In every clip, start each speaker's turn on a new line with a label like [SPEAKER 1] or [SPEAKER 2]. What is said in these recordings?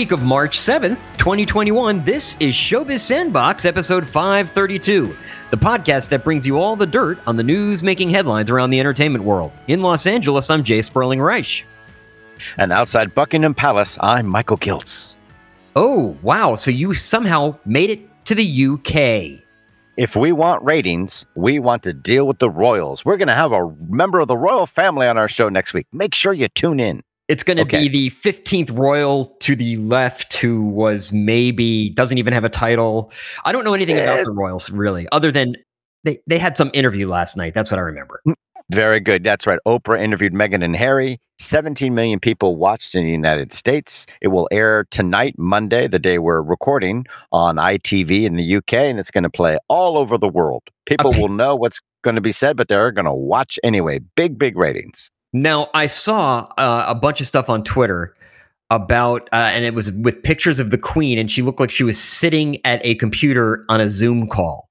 [SPEAKER 1] Week of March 7th, 2021, this is Showbiz Sandbox, episode 532, the podcast that brings you all the dirt on the news making headlines around the entertainment world. In Los Angeles, I'm Jay Sperling Reich.
[SPEAKER 2] And outside Buckingham Palace, I'm Michael Giltz.
[SPEAKER 1] Oh, wow. So you somehow made it to the UK.
[SPEAKER 2] If we want ratings, we want to deal with the royals. We're going to have a member of the royal family on our show next week. Make sure you tune in.
[SPEAKER 1] It's going to okay. be the 15th royal to the left who was maybe doesn't even have a title. I don't know anything about eh. the royals really, other than they, they had some interview last night. That's what I remember. Mm,
[SPEAKER 2] very good. That's right. Oprah interviewed Meghan and Harry. 17 million people watched in the United States. It will air tonight, Monday, the day we're recording, on ITV in the UK, and it's going to play all over the world. People will know what's going to be said, but they're going to watch anyway. Big, big ratings.
[SPEAKER 1] Now, I saw uh, a bunch of stuff on Twitter about, uh, and it was with pictures of the queen, and she looked like she was sitting at a computer on a Zoom call.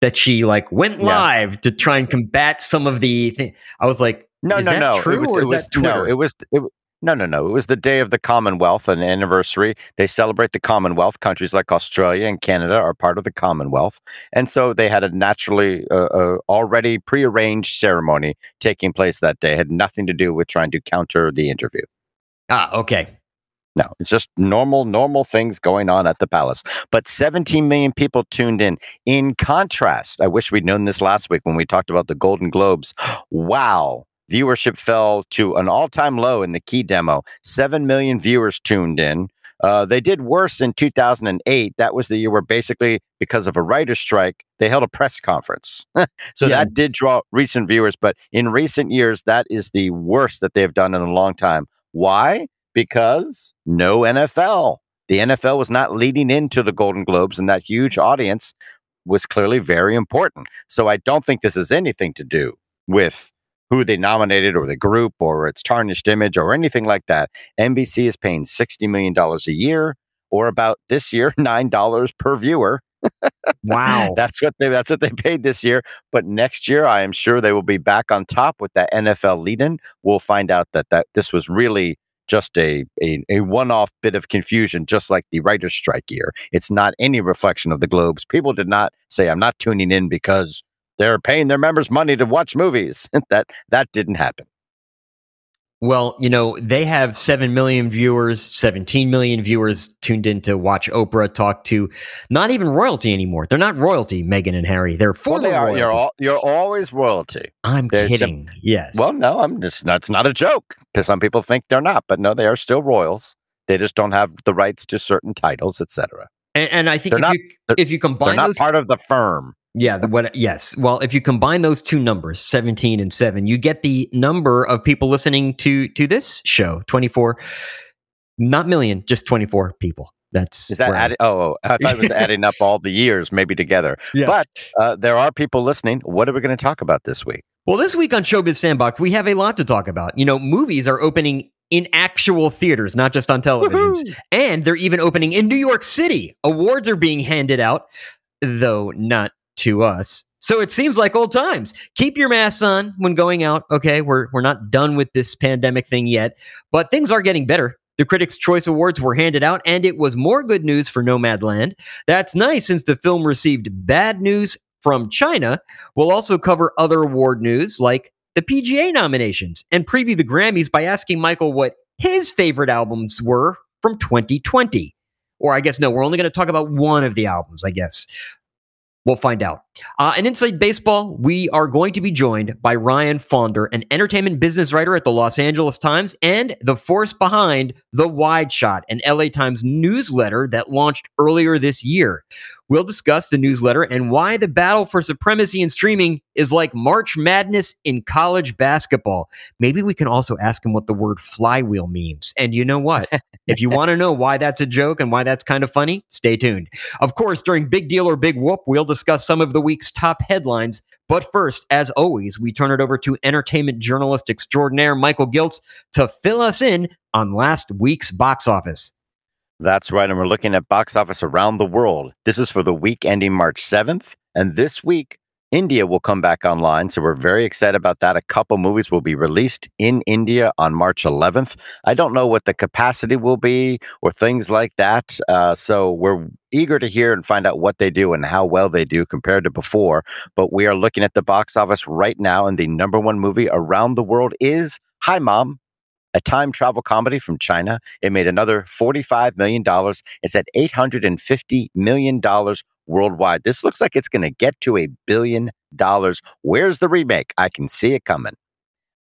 [SPEAKER 1] That she like went live yeah. to try and combat some of the. Th- I was like, no, no, no. True, it, or it is was, that Twitter?
[SPEAKER 2] No, it was. It, no, no, no. It was the day of the Commonwealth, an anniversary. They celebrate the Commonwealth. Countries like Australia and Canada are part of the Commonwealth. And so they had a naturally uh, uh, already prearranged ceremony taking place that day. It had nothing to do with trying to counter the interview.
[SPEAKER 1] Ah, okay.
[SPEAKER 2] No, it's just normal, normal things going on at the palace. But 17 million people tuned in. In contrast, I wish we'd known this last week when we talked about the Golden Globes. Wow viewership fell to an all-time low in the key demo. Seven million viewers tuned in. Uh, they did worse in 2008. That was the year where basically, because of a writer's strike, they held a press conference. so yeah. that did draw recent viewers. But in recent years, that is the worst that they've done in a long time. Why? Because no NFL. The NFL was not leading into the Golden Globes, and that huge audience was clearly very important. So I don't think this has anything to do with who they nominated or the group or its tarnished image or anything like that. NBC is paying $60 million a year or about this year, $9 per viewer.
[SPEAKER 1] wow.
[SPEAKER 2] that's what they that's what they paid this year. But next year I am sure they will be back on top with that NFL lead in. We'll find out that, that this was really just a, a, a one-off bit of confusion, just like the writer's strike year. It's not any reflection of the Globes. People did not say, I'm not tuning in because they're paying their members money to watch movies. that that didn't happen.
[SPEAKER 1] Well, you know, they have 7 million viewers, 17 million viewers tuned in to watch Oprah talk to not even royalty anymore. They're not royalty, Meghan and Harry. They're former well, they are.
[SPEAKER 2] Royalty. You're, all, you're always royalty.
[SPEAKER 1] I'm they're kidding. Yes.
[SPEAKER 2] Well, no, I'm just, that's not a joke because some people think they're not, but no, they are still royals. They just don't have the rights to certain titles, etc.
[SPEAKER 1] And, and, I think if, not, you, if you combine
[SPEAKER 2] they're not
[SPEAKER 1] those,
[SPEAKER 2] part of the firm.
[SPEAKER 1] Yeah, the, what yes. Well, if you combine those two numbers, 17 and 7, you get the number of people listening to to this show, 24 not million, just 24 people. That's
[SPEAKER 2] Is that adding, oh, oh, I thought it was adding up all the years maybe together. Yeah. But uh, there are people listening. What are we going to talk about this week?
[SPEAKER 1] Well, this week on Showbiz Sandbox, we have a lot to talk about. You know, movies are opening in actual theaters, not just on televisions. And they're even opening in New York City. Awards are being handed out, though not to us. So it seems like old times. Keep your masks on when going out. Okay, we're we're not done with this pandemic thing yet, but things are getting better. The Critics' Choice Awards were handed out, and it was more good news for Nomadland. That's nice since the film received bad news from China. We'll also cover other award news like the PGA nominations and preview the Grammys by asking Michael what his favorite albums were from 2020. Or I guess no, we're only going to talk about one of the albums, I guess. We'll find out. Uh, and inside baseball, we are going to be joined by Ryan Faughnder, an entertainment business writer at the Los Angeles Times and the force behind The Wide Shot, an LA Times newsletter that launched earlier this year. We'll discuss the newsletter and why the battle for supremacy in streaming is like March Madness in college basketball. Maybe we can also ask him what the word flywheel means. And you know what? if you want to know why that's a joke and why that's kind of funny, stay tuned. Of course, during Big Deal or Big Whoop, we'll discuss some of the week's top headlines. But first, as always, we turn it over to entertainment journalist extraordinaire Michael Giltz to fill us in on last week's box office.
[SPEAKER 2] That's right. And we're looking at box office around the world. This is for the week ending March 7th. And this week, India will come back online, so we're very excited about that. A couple movies will be released in India on March 11th. I don't know what the capacity will be or things like that. Uh, so we're eager to hear and find out what they do and how well they do compared to before. But we are looking at the box office right now, and the number one movie around the world is Hi Mom, a time travel comedy from China. It made another $45 million. It's at $850 million worldwide. This looks like it's going to get to a billion dollars. Where's the remake? I can see it coming.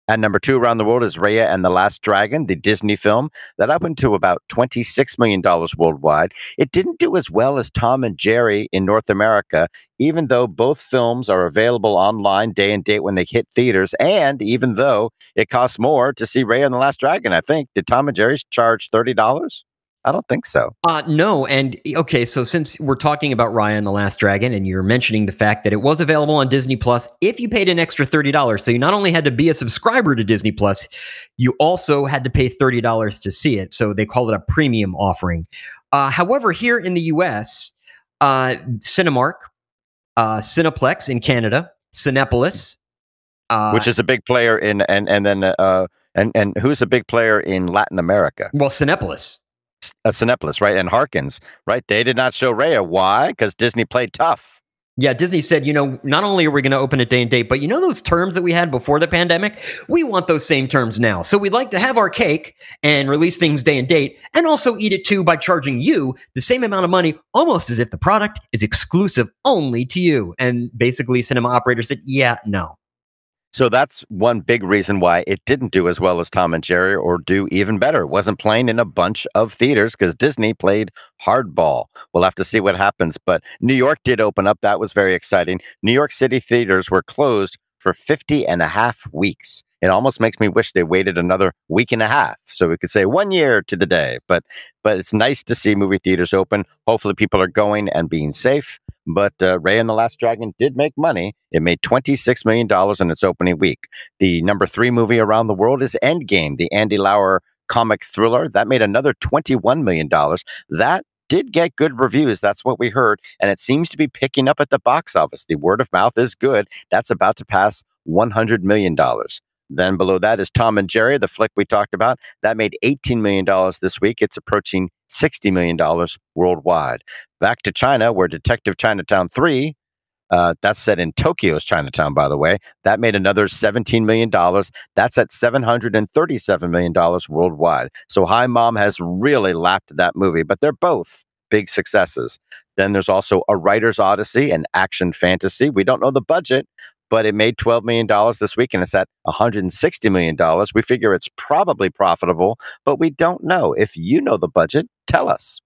[SPEAKER 2] At number two around the world is Raya and the Last Dragon, the Disney film that opened to about $26 million worldwide. It didn't do as well as Tom and Jerry in North America, even though both films are available online day and date when they hit theaters, and even though it costs more to see Raya and the Last Dragon, I think. Did Tom and Jerry's charge $30? I don't think so.
[SPEAKER 1] Uh, no. And okay, so since we're talking about Raya and the Last Dragon, and you're mentioning the fact that it was available on Disney Plus, if you paid an extra $30, so you not only had to be a subscriber to Disney Plus, you also had to pay $30 to see it. So they call it a premium offering. Uh, however, here in the US, uh, Cinemark, uh, Cineplex in Canada, Cinepolis,
[SPEAKER 2] uh, which is a big player in, and and then uh, and and who's a big player in Latin America?
[SPEAKER 1] Well, Cinepolis
[SPEAKER 2] uh, Cinepolis, right? And Harkins, right? They did not show Raya. Why? Because Disney played tough.
[SPEAKER 1] Yeah, Disney said, you know, not only are we going to open it day and date, but you know those terms that we had before the pandemic? We want those same terms now. So we'd like to have our cake and release things day and date and also eat it too by charging you the same amount of money, almost as if the product is exclusive only to you. And basically, cinema operators said, yeah, no.
[SPEAKER 2] So that's one big reason why it didn't do as well as Tom and Jerry or do even better. It wasn't playing in a bunch of theaters because Disney played hardball. We'll have to see what happens. But New York did open up. That was very exciting. New York City theaters were closed for 50 and a half weeks. It almost makes me wish they waited another week and a half so we could say one year to the day. But but it's nice to see movie theaters open. Hopefully people are going and being safe. But uh, Raya and the Last Dragon did make money. It made $26 million in its opening week. The number three movie around the world is Endgame, the Andy Lau comic thriller. That made another $21 million. That did get good reviews. That's what we heard. And it seems to be picking up at the box office. The word of mouth is good. That's about to pass $100 million. Then below that is Tom and Jerry, the flick we talked about. That made $18 million this week. It's approaching $60 million worldwide. Back to China, where Detective Chinatown 3, uh, that's set in Tokyo's Chinatown, by the way, that made another $17 million. That's at $737 million worldwide. So Hi Mom has really lapped that movie, but they're both big successes. Then there's also A Writer's Odyssey and action fantasy. We don't know the budget, but it made $12 million this week and it's at $160 million. We figure it's probably profitable, but we don't know. If you know the budget, tell us.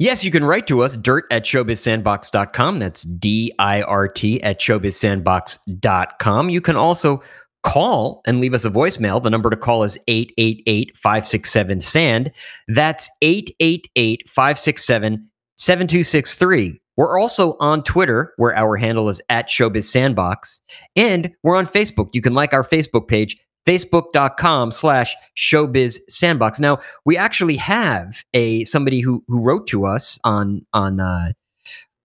[SPEAKER 1] Yes, you can write to us, dirt at showbizsandbox.com. That's D I R T at showbizsandbox.com. You can also call and leave us a voicemail. The number to call is 888 567 SAND. That's 888 567 7263. We're also on Twitter, where our handle is at Showbiz Sandbox, and we're on Facebook. You can like our Facebook page, facebook.com slash showbiz sandbox. Now, we actually have a somebody who who wrote to us on on uh,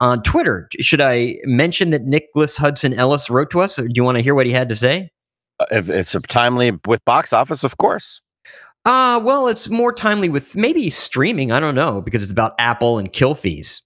[SPEAKER 1] on Twitter. Should I mention that Nicholas Hudson Ellis wrote to us, or do you want to hear what he had to say?
[SPEAKER 2] Uh, if it's timely with box office, of course.
[SPEAKER 1] Uh, well, it's more timely with maybe streaming. I don't know because it's about Apple and kill fees.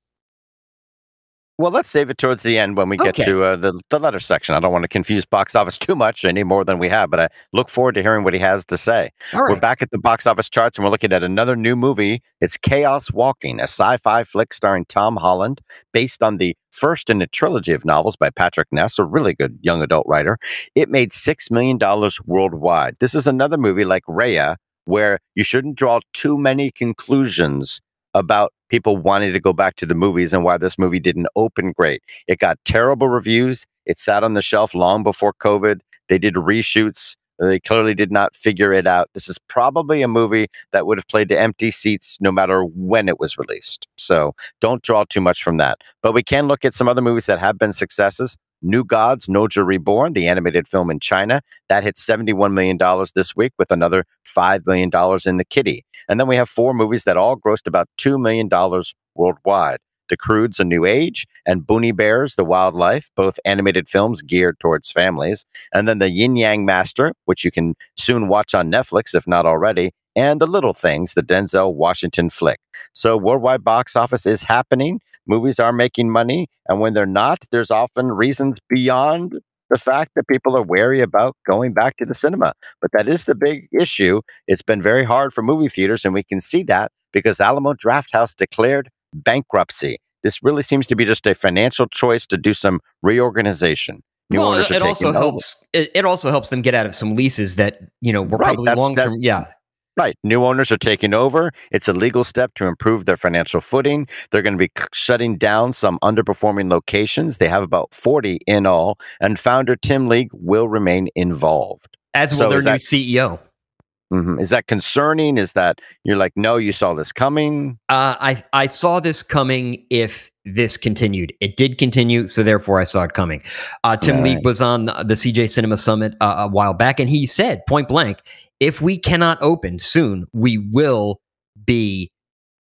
[SPEAKER 2] Well, let's save it towards the end when we get okay. to uh, the, the letter section. I don't want to confuse box office too much any more than we have, but I look forward to hearing what he has to say. We're back at the box office charts and we're looking at another new movie. It's Chaos Walking, a sci fi flick starring Tom Holland, based on the first in a trilogy of novels by Patrick Ness, a really good young adult writer. It made $6 million worldwide. This is another movie like Raya, where you shouldn't draw too many conclusions about people wanting to go back to the movies and why this movie didn't open great. It got terrible reviews. It sat on the shelf long before COVID. They did reshoots. They clearly did not figure it out. This is probably a movie that would have played to empty seats no matter when it was released. So don't draw too much from that. But we can look at some other movies that have been successes. New Gods, Nezha Reborn, the animated film in China, that hit $71 million this week with another $5 million in the kitty. And then we have four movies that all grossed about $2 million worldwide. The Croods, A New Age, and Boonie Bears, The Wildlife, both animated films geared towards families. And then The Yin Yang Master, which you can soon watch on Netflix if not already, and The Little Things, the Denzel Washington flick. So, worldwide box office is happening. Movies are making money. And when they're not, there's often reasons beyond the fact that people are wary about going back to the cinema. But that is the big issue. It's been very hard for movie theaters, and we can see that because Alamo Drafthouse declared bankruptcy. This really seems to be just a financial choice to do some reorganization.
[SPEAKER 1] New well, it also helps. It, it, also helps them get out of some leases that you know were right, probably long term. Yeah,
[SPEAKER 2] Right. New owners are taking over. It's a legal step to improve their financial footing. They're going to be shutting down some underperforming locations. They have about 40 in all, and founder Tim League will remain involved.
[SPEAKER 1] As will so their new that, CEO.
[SPEAKER 2] Mm-hmm. Is that concerning? Is that you're like, no, you saw this coming?
[SPEAKER 1] Uh, I I saw this coming if this continued. It did continue, so therefore I saw it coming. Uh, Tim right. League was on the CJ Cinema Summit uh, a while back, and he said point blank, if we cannot open soon, we will be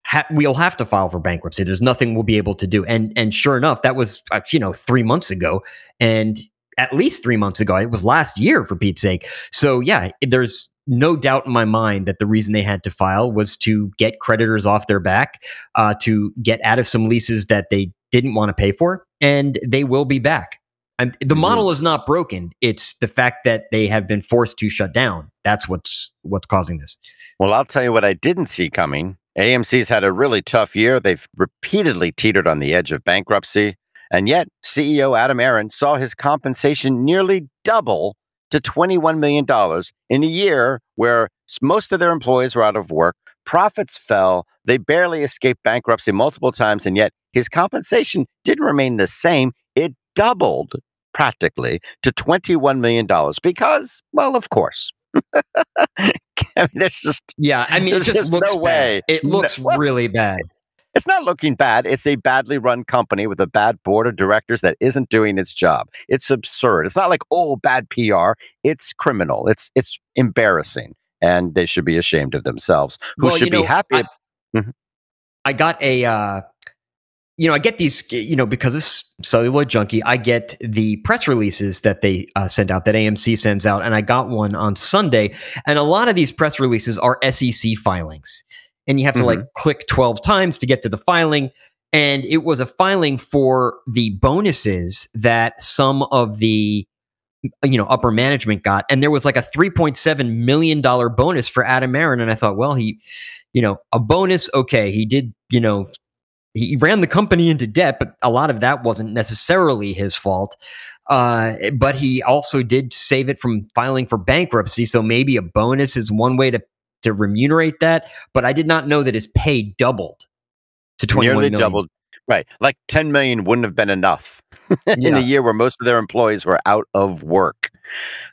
[SPEAKER 1] ha- we'll have to file for bankruptcy. There's nothing we'll be able to do. And and sure enough, that was uh, you know three months ago, and at least three months ago. It was last year, for Pete's sake. So yeah, there's no doubt in my mind that the reason they had to file was to get creditors off their back, uh, to get out of some leases that they didn't want to pay for, and they will be back. And the mm-hmm. model is not broken. It's the fact that they have been forced to shut down. That's what's what's causing this.
[SPEAKER 2] Well, I'll tell you what I didn't see coming. AMC's had a really tough year. They've repeatedly teetered on the edge of bankruptcy. And yet, CEO Adam Aron saw his compensation nearly double to $21 million in a year where most of their employees were out of work. Profits fell. They barely escaped bankruptcy multiple times. And yet, his compensation didn't remain the same. It doubled practically to $21 million because, well, of course. I mean, there's just
[SPEAKER 1] yeah. I mean, it just, just looks no way. It looks no, really bad.
[SPEAKER 2] It's not looking bad. It's a badly run company with a bad board of directors that isn't doing its job. It's absurd. It's not like oh bad PR. It's criminal. It's it's embarrassing, and they should be ashamed of themselves. Who well, should you know, be happy? I,
[SPEAKER 1] mm-hmm. I got a uh, you know, I get these, you know, because it's celluloid junkie, I get the press releases that they uh, send out, that AMC sends out. And I got one on Sunday. And a lot of these press releases are SEC filings. And you have to mm-hmm. like click 12 times to get to the filing. And it was a filing for the bonuses that some of the, you know, upper management got. And there was like a $3.7 million bonus for Adam Aron And I thought, well, he, you know, a bonus, okay, he did, you know, he ran the company into debt, but a lot of that wasn't necessarily his fault. Uh, but he also did save it from filing for bankruptcy. So maybe a bonus is one way to to remunerate that. But I did not know that his pay doubled to twenty one million. doubled.
[SPEAKER 2] Right. Like 10 million wouldn't have been enough in yeah. a year where most of their employees were out of work.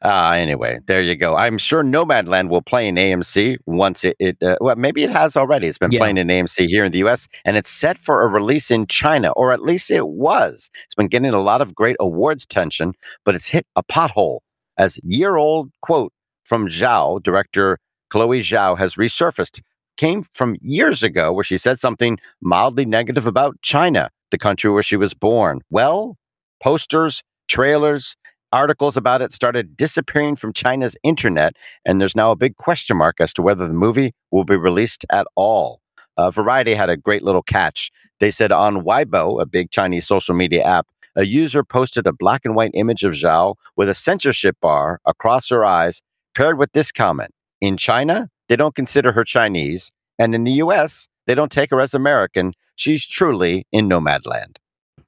[SPEAKER 2] Uh, anyway, there you go. I'm sure Nomadland will play in AMC once it, it uh, well, maybe it has already. It's been yeah. playing in AMC here in the US and it's set for a release in China, or at least it was. It's been getting a lot of great awards tension, but it's hit a pothole as year old quote from Zhao, director Chloe Zhao, has resurfaced came from years ago where she said something mildly negative about China, the country where she was born. Well, posters, trailers, articles about it started disappearing from China's internet, and there's now a big question mark as to whether the movie will be released at all. Uh, Variety had a great little catch. They said on Weibo, a big Chinese social media app, a user posted a black and white image of Zhao with a censorship bar across her eyes, paired with this comment In China, they don't consider her Chinese. And in the US, they don't take her as American. She's truly in nomad land.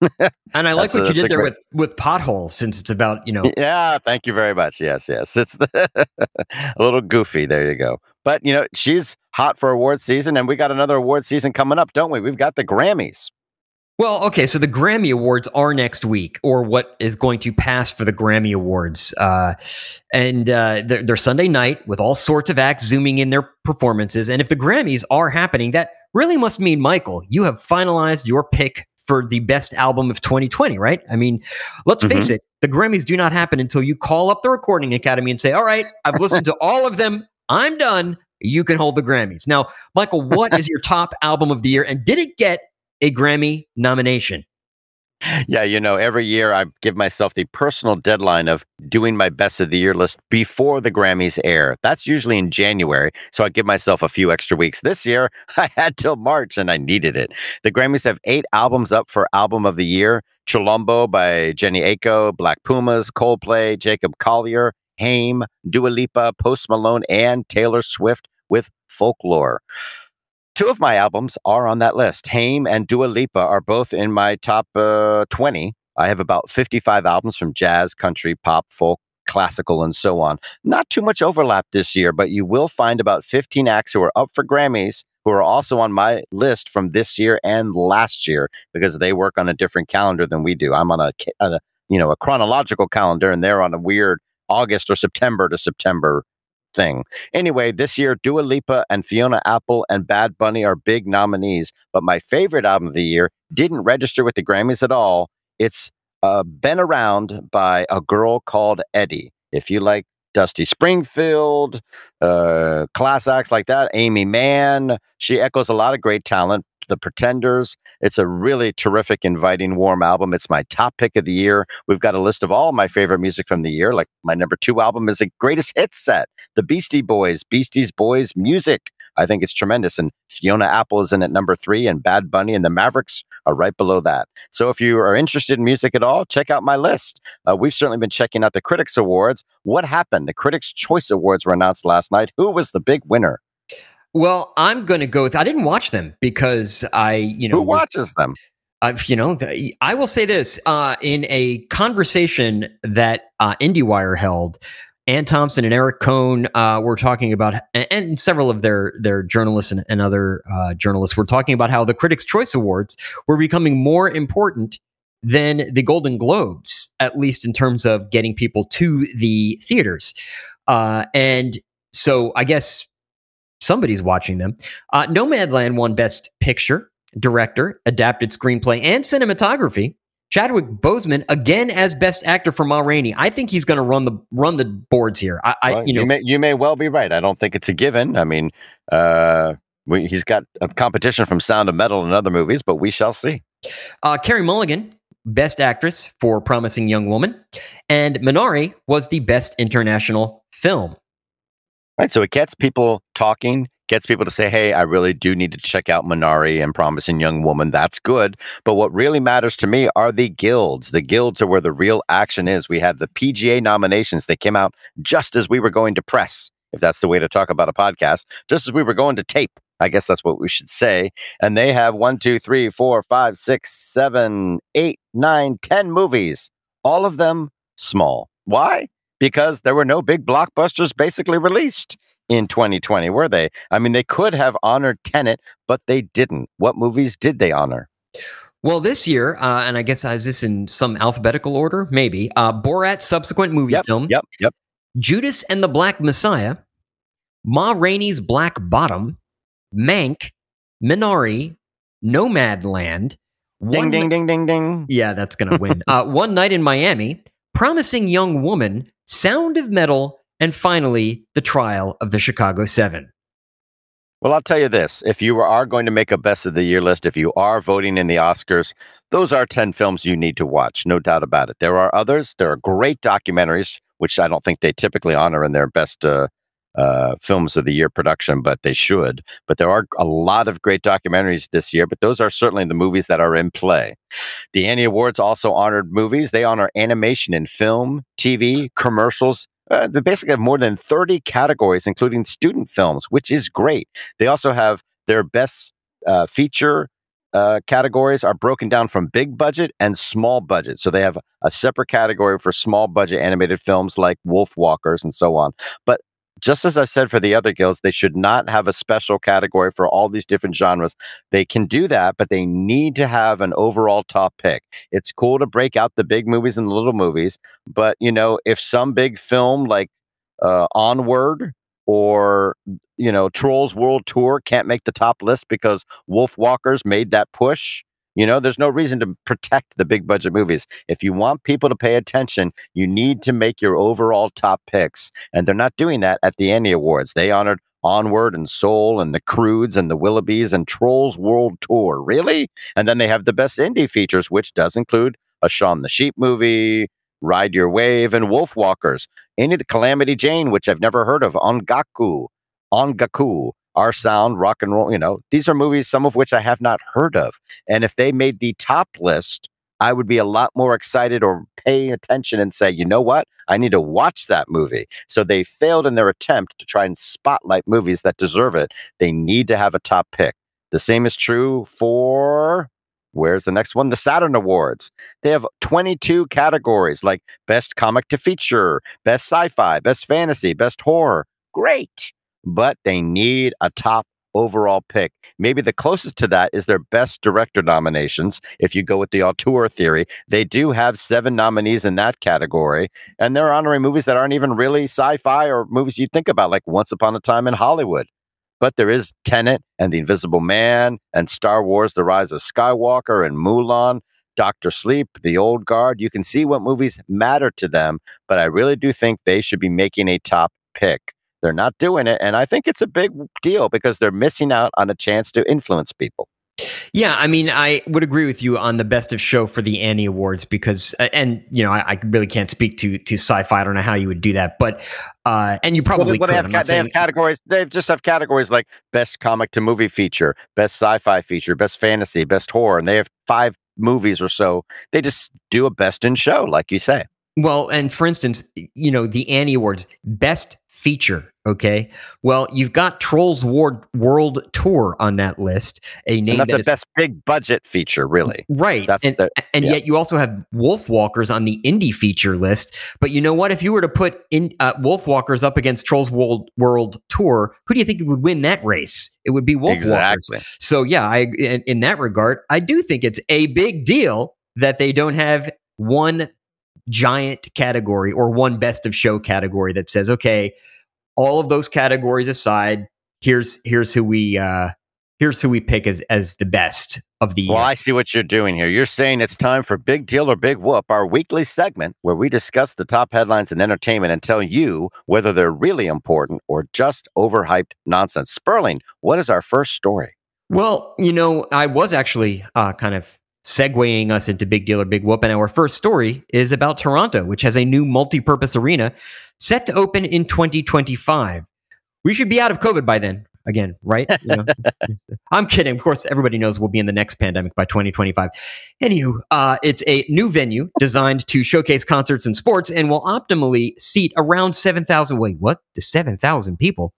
[SPEAKER 1] and I like what a, you did there great... with with potholes, since it's about you know.
[SPEAKER 2] Yeah, thank you very much. Yes, yes, it's a little goofy. There you go. But you know, she's hot for award season, and we got another award season coming up, don't we? We've got the Grammys.
[SPEAKER 1] Well, okay, so the Grammy Awards are next week, or what is going to pass for the Grammy Awards. Uh, and uh, they're, they're, Sunday night with all sorts of acts zooming in their performances. And if the Grammys are happening, that really must mean, Michael, you have finalized your pick for the best album of 2020, right? I mean, let's mm-hmm. face it, the Grammys do not happen until you call up the Recording Academy and say, all right, I've listened to all of them. I'm done. You can hold the Grammys. Now, Michael, what is your top album of the year? And did it get a Grammy nomination.
[SPEAKER 2] Yeah, you know, every year I give myself the personal deadline of doing my best of the year list before the Grammys air. That's usually in January, so I give myself a few extra weeks. This year, I had till March and I needed it. The Grammys have eight albums up for Album of the Year Chilombo by Jhené Aiko, Black Pumas, Coldplay, Jacob Collier, Haim, Dua Lipa, Post Malone, and Taylor Swift with Folklore. Two of my albums are on that list. Haim and Dua Lipa are both in my top uh, 20. I have about 55 albums from jazz, country, pop, folk, classical, and so on. Not too much overlap this year, but you will find about 15 acts who are up for Grammys who are also on my list from this year and last year because they work on a different calendar than we do. I'm on a, a you know a chronological calendar, and they're on a weird August or September to September thing. Anyway, this year, Dua Lipa and Fiona Apple and Bad Bunny are big nominees. But my favorite album of the year didn't register with the Grammys at all. It's uh, Been Around by a girl called Eddy. If you like Dusty Springfield, uh, class acts like that, Aimee Mann, she echoes a lot of great talent. The Pretenders. It's a really terrific, inviting, warm album. It's my top pick of the year. We've got a list of all my favorite music from the year. Like my number two album is a greatest hits set, The Beastie Boys, Beasties Boys music. I think it's tremendous. And Fiona Apple is in at number three, and Bad Bunny and the Mavericks are right below that. So if you are interested in music at all, check out my list. Uh, we've certainly been checking out the Critics Awards. What happened? The Critics' Choice Awards were announced last night. Who was the big winner?
[SPEAKER 1] Well, I'm going to go with. I didn't watch them because I, you know,
[SPEAKER 2] who watches them?
[SPEAKER 1] I've, you know, I will say this uh, in a conversation that uh, IndieWire held. Anne Thompson and Eric Kohn uh, were talking about, and several of their their journalists and, and other uh, journalists were talking about how the Critics' Choice Awards were becoming more important than the Golden Globes, at least in terms of getting people to the theaters. Uh, and so, I guess somebody's watching them. Uh, Nomadland won Best Picture, Director, Adapted Screenplay, and Cinematography. Chadwick Boseman again as Best Actor for Ma Rainey. I think he's going to run the run the boards here. I, I
[SPEAKER 2] well,
[SPEAKER 1] you know,
[SPEAKER 2] you may, you may well be right. I don't think it's a given. I mean, uh, we, he's got a competition from Sound of Metal and other movies, but we shall see.
[SPEAKER 1] Uh, Carey Mulligan, Best Actress for Promising Young Woman, and Minari was the Best International Film.
[SPEAKER 2] Right. So it gets people talking, gets people to say, hey, I really do need to check out Minari and Promising Young Woman. That's good. But what really matters to me are the guilds. The guilds are where the real action is. We had the PGA nominations. They came out just as we were going to press, if that's the way to talk about a podcast, just as we were going to tape. I guess that's what we should say. And they have one, two, three, four, five, six, seven, eight, nine, ten movies, all of them small. Why? Because there were no big blockbusters basically released in 2020, were they? I mean, they could have honored Tenet, but they didn't. What movies did they honor?
[SPEAKER 1] Well, this year, uh, and I guess is this in some alphabetical order? Maybe. Uh, Borat's subsequent movie
[SPEAKER 2] yep,
[SPEAKER 1] film.
[SPEAKER 2] Yep, yep.
[SPEAKER 1] Judas and the Black Messiah, Ma Rainey's Black Bottom, Mank, Minari, Nomadland.
[SPEAKER 2] Ding, ding, ding, ding, ding.
[SPEAKER 1] Yeah, that's going to win. uh, One Night in Miami, Promising Young Woman, Sound of Metal, and finally, The Trial of the Chicago Seven.
[SPEAKER 2] Well, I'll tell you this if you are going to make a best of the year list, if you are voting in the Oscars, those are 10 films you need to watch, no doubt about it. There are others. There are great documentaries, which I don't think they typically honor in their best uh, uh, films of the year production, but they should. But there are a lot of great documentaries this year, but those are certainly the movies that are in play. The Annie Awards also honored movies. They honor animation in film, TV, commercials. Uh, they basically have more than 30 categories, including student films, which is great. They also have their best uh, feature uh, categories are broken down from big budget and small budget. So they have a separate category for small budget animated films like Wolf Walkers and so on. But just as I said for the other guilds, they should not have a special category for all these different genres. They can do that, but they need to have an overall top pick. It's cool to break out the big movies and the little movies, but you know, if some big film like uh, Onward or you know Trolls World Tour can't make the top list because Wolf Walkers made that push, you know, there's no reason to protect the big budget movies. If you want people to pay attention, you need to make your overall top picks. And they're not doing that at the Annie Awards. They honored Onward and Soul and The Croods and The Willoughbys and Trolls World Tour. Really? And then they have the best indie features, which does include a Shaun the Sheep movie, Ride Your Wave, and Wolfwalkers. Any of the Calamity Jane, which I've never heard of, Ongaku, Ongaku, Our Sound, Rock and Roll. You know, these are movies, some of which I have not heard of. And if they made the top list, I would be a lot more excited or pay attention and say, you know what? I need to watch that movie. So they failed in their attempt to try and spotlight movies that deserve it. They need to have a top pick. The same is true for Where's the next one? The Saturn Awards. They have 22 categories like Best Comic to Feature, Best Sci Fi, Best Fantasy, Best Horror. Great. But they need a top overall pick. Maybe the closest to that is their Best Director nominations. If you go with the auteur theory, they do have seven nominees in that category. And they're honoring movies that aren't even really sci fi or movies you'd think about, like Once Upon a Time in Hollywood but there is Tenet and The Invisible Man and Star Wars The Rise of Skywalker and Mulan, Doctor Sleep, The Old Guard. You can see what movies matter to them, but I really do think they should be making a top pick. They're not doing it, and I think it's a big deal because they're missing out on a chance to influence people.
[SPEAKER 1] Yeah, I mean, I would agree with you on the best of show for the Annie Awards because, and you know, I, I really can't speak to to sci-fi. I don't know how you would do that, but uh, and you probably
[SPEAKER 2] well,
[SPEAKER 1] they,
[SPEAKER 2] have, ca- they have categories. They just have categories like best comic to movie feature, best sci-fi feature, best fantasy, best horror, and they have five movies or so. They just do a best in show, like you say.
[SPEAKER 1] Well, and for instance, you know, the Annie Awards, Best Feature. Okay. Well, you've got Trolls World, World Tour on that list. A name
[SPEAKER 2] and that's
[SPEAKER 1] that
[SPEAKER 2] the
[SPEAKER 1] is,
[SPEAKER 2] best big budget feature, really.
[SPEAKER 1] Right.
[SPEAKER 2] That's
[SPEAKER 1] and
[SPEAKER 2] the,
[SPEAKER 1] and
[SPEAKER 2] yeah.
[SPEAKER 1] yet you also have Wolf Walkers on the indie feature list. But you know what? If you were to put in uh, Wolfwalkers up against Trolls World, World Tour, who do you think would win that race? It would be Wolfwalkers.
[SPEAKER 2] Exactly.
[SPEAKER 1] So, yeah, I in, in that regard, I do think it's a big deal that they don't have one giant category or one best of show category that says, okay, all of those categories aside, here's here's who we uh here's who we pick as as the best of the year. Well.
[SPEAKER 2] I see what you're doing here. You're saying it's time for Big Deal or Big Whoop, our weekly segment where we discuss the top headlines in entertainment and tell you whether they're really important or just overhyped nonsense. Sperling, what is our first story?
[SPEAKER 1] Well, you know, I was actually uh, kind of segueing us into Big Deal or Big Whoop, and our first story is about Toronto, which has a new multi-purpose arena set to open in 2025. We should be out of COVID by then. Again, right? You know, I'm kidding. Of course, everybody knows we'll be in the next pandemic by 2025. Anywho, uh, it's a new venue designed to showcase concerts and sports and will optimally seat around 7,000. Wait, what? To 7,000 people?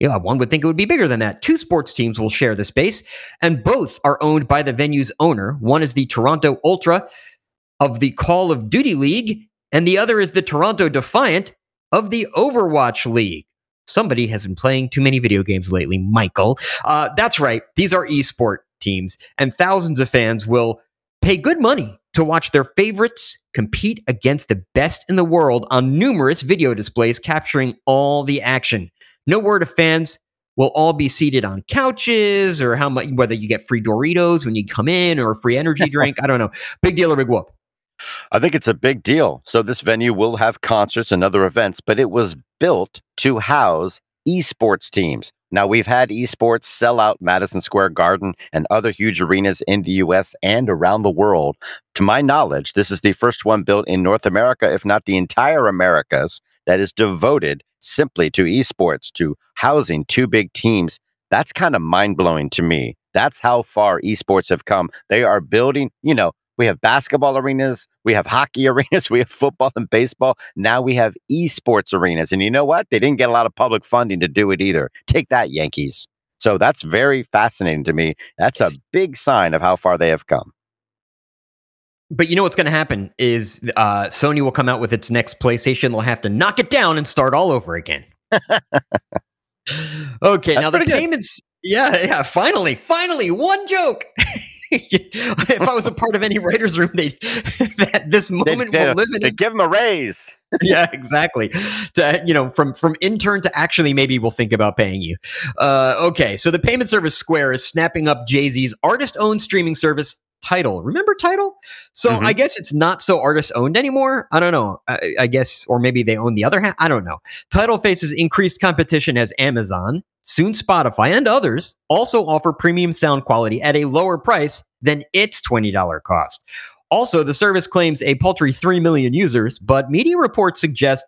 [SPEAKER 1] Yeah, one would think it would be bigger than that. Two sports teams will share the space, and both are owned by the venue's owner. One is the Toronto Ultra of the Call of Duty League, and the other is the Toronto Defiant of the Overwatch League. Somebody has been playing too many video games lately, Michael. Uh, that's right. These are esport teams, and thousands of fans will pay good money to watch their favorites compete against the best in the world on numerous video displays capturing all the action. No word of fans will all be seated on couches or how much whether you get free Doritos when you come in or a free energy drink. I don't know. Big deal or big whoop.
[SPEAKER 2] I think it's a big deal. So, this venue will have concerts and other events, but it was built to house esports teams. Now, we've had esports sell out Madison Square Garden and other huge arenas in the US and around the world. To my knowledge, this is the first one built in North America, if not the entire Americas, that is devoted simply to esports, to housing two big teams. That's kind of mind blowing to me. That's how far esports have come. They are building, you know, we have basketball arenas, we have hockey arenas, we have football and baseball. Now we have esports arenas. And you know what? They didn't get a lot of public funding to do it either. Take that, Yankees. So that's very fascinating to me. That's a big sign of how far they have come.
[SPEAKER 1] But you know what's going to happen is uh, Sony will come out with its next PlayStation. They'll have to knock it down and start all over again. okay,
[SPEAKER 2] That's
[SPEAKER 1] now the
[SPEAKER 2] good.
[SPEAKER 1] payments. Yeah, yeah. Finally, finally, one joke. if I was a part of any writers' room, they that this moment
[SPEAKER 2] they-
[SPEAKER 1] will live in
[SPEAKER 2] they give them a raise.
[SPEAKER 1] yeah, exactly. To you know, from from intern to actually maybe we'll think about paying you. Uh, okay, so the payment service Square is snapping up Jay Z's artist-owned streaming service Tidal. Remember Tidal? So
[SPEAKER 2] Mhm.
[SPEAKER 1] I guess it's not so artist owned anymore. I don't know. I, I guess, or maybe they own the other half. I don't know. Tidal faces increased competition as Amazon, soon Spotify, and others also offer premium sound quality at a lower price than its $20 cost. Also, the service claims a paltry 3 million users, but media reports suggest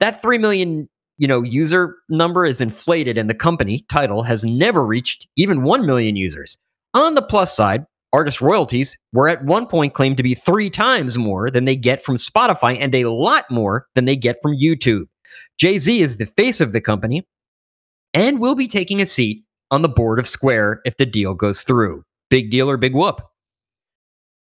[SPEAKER 1] that 3 million you know user number is inflated and the company Tidal has never reached even 1 million users on the plus side artist royalties were at one point claimed to be three times more than they get from spotify and a lot more than they get from youtube. Jay-z is the face of the company and will be taking a seat on the board of square if the deal goes through. Big deal or big whoop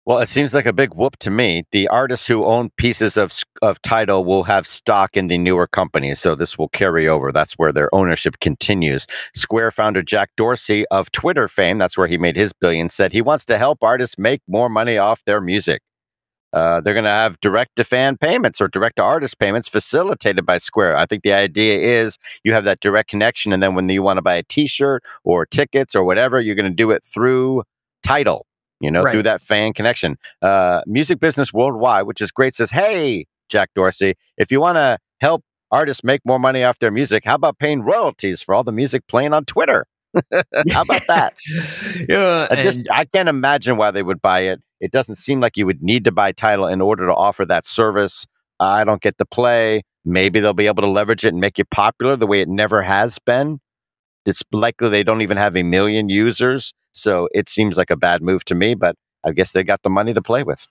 [SPEAKER 2] Well, it seems like a big whoop to me. The artists who own pieces of of Tidal will have stock in the newer companies, so this will carry over. That's where their ownership continues. Square founder Jack Dorsey of Twitter fame, that's where he made his billion, said he wants to help artists make more money off their music. Uh, they're going to have direct to fan payments or direct to artist payments facilitated by Square. I think the idea is you have that direct connection, and then when you want to buy a T-shirt or tickets or whatever, you're going to do it through Tidal you know,
[SPEAKER 1] Right.
[SPEAKER 2] through that fan connection. Uh, Music Business Worldwide, which is great, says, Hey, Jack Dorsey, if you want to help artists make more money off their music, how about paying royalties for all the music playing on Twitter? how about that?
[SPEAKER 1] yeah
[SPEAKER 2] I just
[SPEAKER 1] and-
[SPEAKER 2] I can't imagine why they would buy it. It doesn't seem like you would need to buy Tidal in order to offer that service. I don't get the play. Maybe they'll be able to leverage it and make it popular the way it never has been. It's likely they don't even have a million users, so it seems like a bad move to me. But I guess they got the money to play with.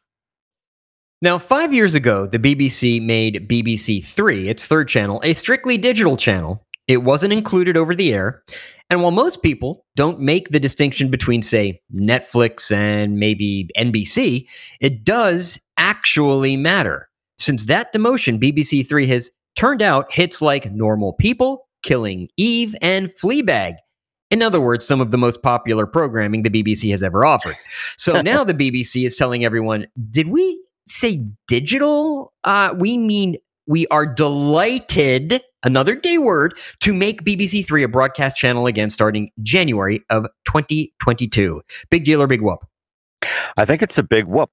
[SPEAKER 1] Now, five years ago, the BBC made BBC Three, its third channel, a strictly digital channel. It wasn't included over the air. And while most people don't make the distinction between, say, Netflix and maybe NBC, it does actually matter. Since that demotion, BBC Three has turned out hits like Normal People, Killing Eve, and Fleabag. In other words, some of the most popular programming the BBC has ever offered. So now the BBC is telling everyone, did we say digital? Uh, we mean we are delighted, another day word, to make BBC Three a broadcast channel again starting January of 2022. Big deal or big whoop?
[SPEAKER 2] I think it's a big whoop.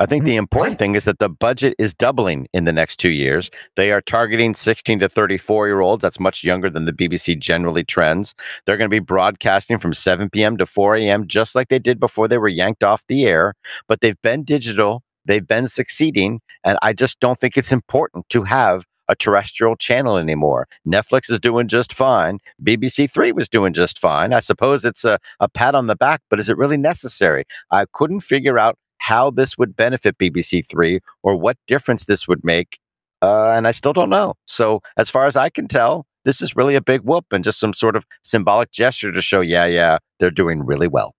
[SPEAKER 2] I think
[SPEAKER 1] Mm,
[SPEAKER 2] the important thing is that the budget is doubling in the next two years. They are targeting 16 to 34 year olds. That's much younger than the BBC generally trends. They're going to be broadcasting from 7 p.m. to 4 a.m., just like they did before they were yanked off the air. But they've been digital, they've been succeeding. And I just don't think it's important to have a terrestrial channel anymore. Netflix is doing just fine. BBC Three was doing just fine. I suppose it's a, a pat on the back, but is it really necessary? I couldn't figure out how this would benefit BBC Three or what difference this would make. Uh, and I still don't know. So, as far as I can tell, this is really a big whoop and just some sort of symbolic gesture to show, yeah, yeah, they're doing really well.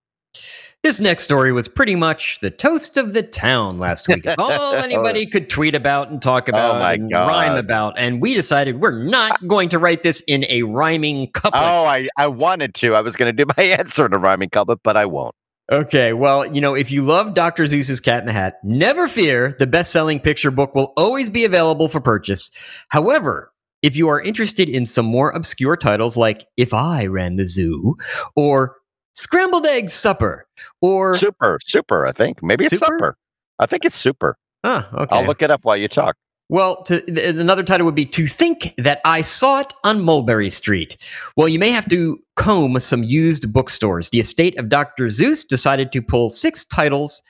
[SPEAKER 1] This next story was pretty much the toast of the town last week. All anybody could tweet about and talk about
[SPEAKER 2] Oh
[SPEAKER 1] and
[SPEAKER 2] God.
[SPEAKER 1] rhyme about. And we decided we're not going to write this in a rhyming couplet.
[SPEAKER 2] Oh, I, I wanted to. I was going to do my answer in a rhyming couplet, but I won't.
[SPEAKER 1] Okay, well, you know, if you love Dr. Seuss's Cat in the Hat, never fear, the best-selling picture book will always be available for purchase. However, if you are interested in some more obscure titles like If I Ran the Zoo or Scrambled Egg Supper or
[SPEAKER 2] Super, super, I think. Maybe it's
[SPEAKER 1] Super?
[SPEAKER 2] super. I think it's super.
[SPEAKER 1] Ah, okay.
[SPEAKER 2] I'll look it up while you talk.
[SPEAKER 1] Well, to, another title would be To Think That I Saw It on Mulberry Street. Well, you may have to comb some used bookstores. The estate of Dr. Seuss decided to pull six titles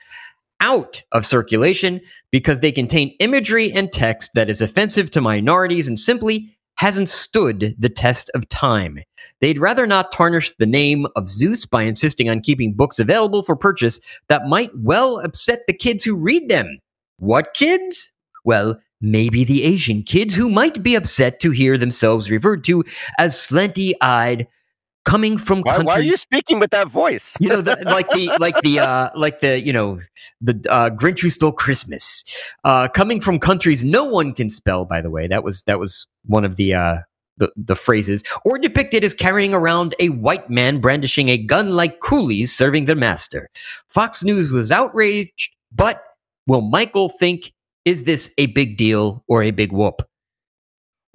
[SPEAKER 1] out of circulation because they contain imagery and text that is offensive to minorities and simply hasn't stood the test of time. They'd rather not tarnish the name of Seuss by insisting on keeping books available for purchase that might well upset the kids who read them. What kids? Well, maybe the Asian kids who might be upset to hear themselves referred to as slanty eyed, coming from
[SPEAKER 2] Why,
[SPEAKER 1] countries.
[SPEAKER 2] why are you speaking with that voice?
[SPEAKER 1] you know, the, like the like the uh, like the you know the uh, Grinch who stole Christmas, uh, coming from countries no one can spell. By the way, that was that was one of the uh, the the phrases, or depicted as carrying around a white man brandishing a gun like coolies serving their master. Fox News was outraged, but will Michael think is this a big deal or a big whoop?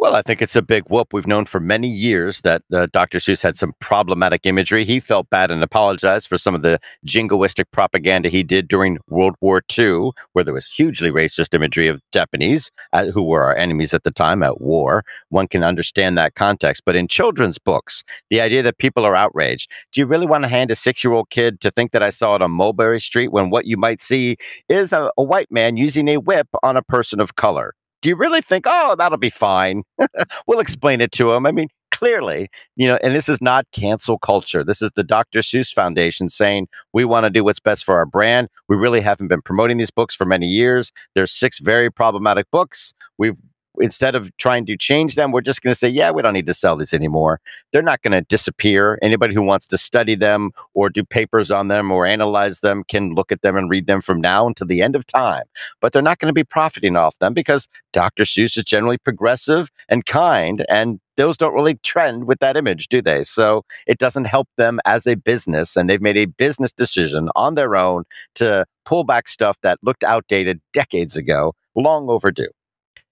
[SPEAKER 2] Well, I think it's a big whoop. We've known for many years that uh, Dr. Seuss had some problematic imagery. He felt bad and apologized for some of the jingoistic propaganda he did during World War II, where there was hugely racist imagery of Japanese, uh, who were our enemies at the time at war. One can understand that context. But in children's books, the idea that people are outraged, do you really want to hand a six year old kid to think that I saw it on Mulberry Street when what you might see is a, a white man using a whip on a person of color? Do you really think, oh, that'll be fine? we'll explain it to him. I mean, clearly, you know, and this is not cancel culture. This is the Dr. Seuss Foundation saying we want to do what's best for our brand. We really haven't been promoting these books for many years. There's six very problematic books. We've instead of trying to change them, we're just going to say, yeah, we don't need to sell these anymore. They're not going to disappear. Anybody who wants to study them or do papers on them or analyze them can look at them and read them from now until the end of time. But they're not going to be profiting off them because Dr. Seuss is generally progressive and kind, and those don't really trend with that image, do they? So it doesn't help them as a business. And they've made a business decision on their own to pull back stuff that looked outdated decades ago, long overdue.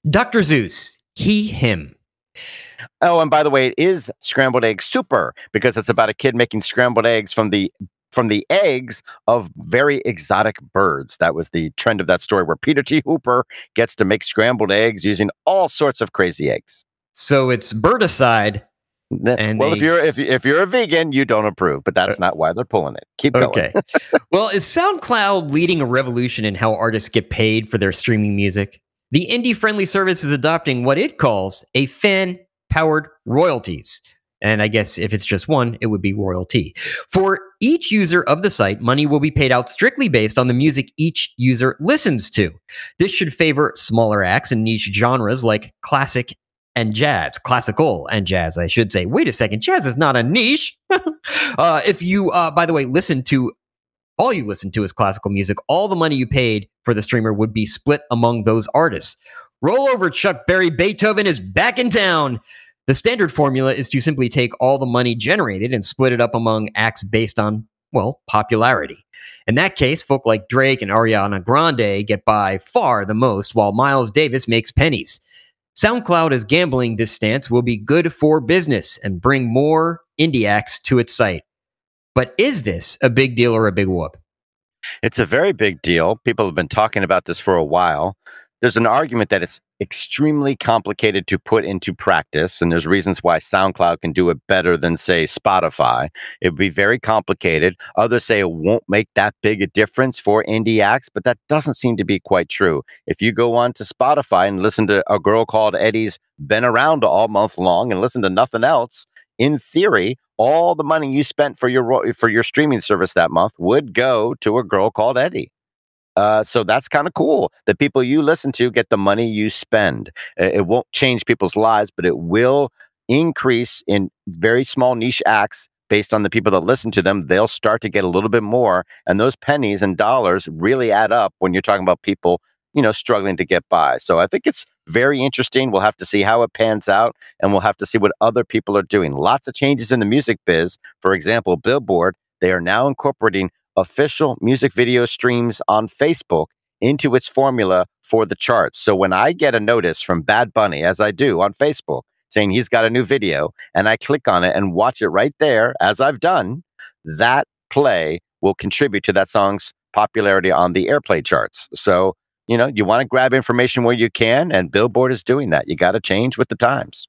[SPEAKER 1] Dr. Zeus, he, him.
[SPEAKER 2] Oh, and by the way, it is scrambled egg super because it's about a kid making scrambled eggs from the from the eggs of very exotic birds. That was the trend of that story where Peter T. Hooper gets to make scrambled eggs using all sorts of crazy eggs.
[SPEAKER 1] So it's birdicide.
[SPEAKER 2] And well, they, if you're if if you're a vegan, you don't approve, but that's uh, not why they're pulling it. Keep going. Okay.
[SPEAKER 1] well, is SoundCloud leading a revolution in how artists get paid for their streaming music? The indie friendly service is adopting what it calls a fan powered royalties. And I guess if it's just one, it would be royalty. For each user of the site, money will be paid out strictly based on the music each user listens to. This should favor smaller acts and niche genres like classic and jazz, classical and jazz, I should say. Wait a second, jazz is not a niche. uh, if you, uh, by the way, listen to all you listen to is classical music, all the money you paid for the streamer would be split among those artists. Roll over, Chuck Berry. Beethoven is back in town. The standard formula is to simply take all the money generated and split it up among acts based on, well, popularity. In that case, folk like Drake and Ariana Grande get by far the most, while Miles Davis makes pennies. SoundCloud is gambling this stance will be good for business and bring more indie acts to its site. But is this a big deal or a big whoop?
[SPEAKER 2] It's a very big deal. People have been talking about this for a while. There's an argument that it's extremely complicated to put into practice, and there's reasons why SoundCloud can do it better than, say, Spotify. It would be very complicated. Others say it won't make that big a difference for indie acts, but that doesn't seem to be quite true. If you go on to Spotify and listen to a girl called Eddy's Been Around all month long and listen to nothing else, in theory, all the money you spent for your for your streaming service that month would go to a girl called Eddy. Uh, so that's kind of cool. The people you listen to get the money you spend. It won't change people's lives, but it will increase in very small niche acts based on the people that listen to them. They'll start to get a little bit more, and those pennies and dollars really add up when you're talking about people, you know, struggling to get by. So I think it's very interesting. We'll have to see how it pans out and we'll have to see what other people are doing. Lots of changes in the music biz. For example, Billboard, they are now incorporating official music video streams on Facebook into its formula for the charts. So when I get a notice from Bad Bunny, as I do on Facebook, saying he's got a new video, and I click on it and watch it right there, as I've done, that play will contribute to that song's popularity on the airplay charts. So you know, you want to grab information where you can, and Billboard is doing that. You got to change with the times.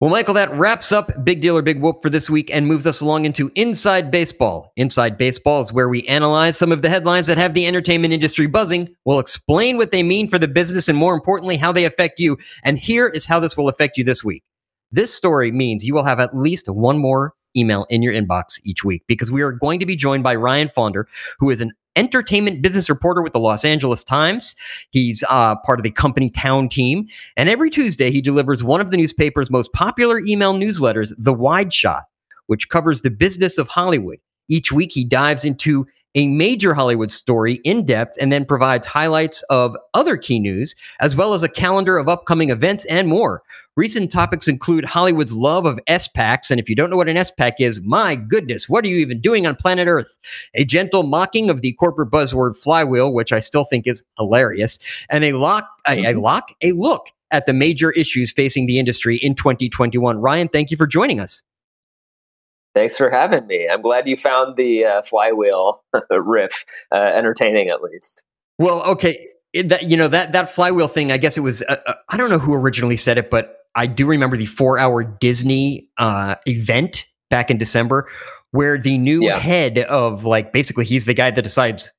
[SPEAKER 1] Well, Michael, that wraps up Big Deal or Big Whoop for this week and moves us along into Inside Baseball. Inside Baseball is where we analyze some of the headlines that have the entertainment industry buzzing. We'll explain what they mean for the business and, more importantly, how they affect you. And here is how this will affect you this week. This story means you will have at least one more email in your inbox each week because we are going to be joined by Ryan Faughnder, who is an entertainment business reporter with the Los Angeles Times. He's uh, part of the company town team. And every Tuesday, he delivers one of the newspaper's most popular email newsletters, The Wide Shot, which covers the business of Hollywood. Each week, he dives into a major Hollywood story in depth and then provides highlights of other key news, as well as a calendar of upcoming events and more. Recent topics include Hollywood's love of SPACs, and if you don't know what an SPAC is, my goodness, what are you even doing on planet Earth? A gentle mocking of the corporate buzzword flywheel, which I still think is hilarious, and a lock, a, a mm-hmm. lock, a look at the major issues facing the industry in 2021. Ryan, thank you for joining us.
[SPEAKER 3] Thanks for having me. I'm glad you found the uh, flywheel riff uh, entertaining, at least.
[SPEAKER 1] Well, okay, it, that you know that that flywheel thing. I guess it was. Uh, uh I don't know who originally said it, but I do remember the four-hour Disney uh, event back in December, where the new yeah. head of like basically he's the guy that decides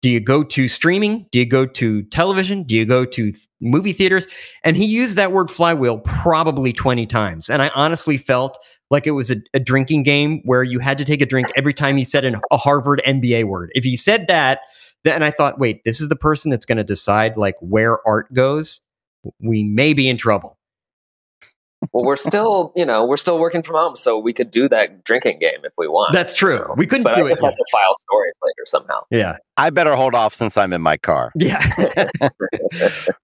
[SPEAKER 1] do you go to streaming? Do you go to television? Do you go to th- movie theaters? And he used that word flywheel probably 20 times. And I honestly felt like it was a, a, drinking game where you had to take a drink every time he said an, a Harvard MBA word. If he said that, then I thought, wait, this is the person that's going to decide like where art goes. We may be in trouble
[SPEAKER 3] well, we're still, you know, we're still working from home, so we could do that drinking game if we want.
[SPEAKER 1] That's true. You know? We couldn't
[SPEAKER 3] but
[SPEAKER 1] do
[SPEAKER 3] I
[SPEAKER 1] it.
[SPEAKER 3] Have to file stories later somehow.
[SPEAKER 1] Yeah,
[SPEAKER 2] I better hold off since I'm in my car.
[SPEAKER 1] Yeah.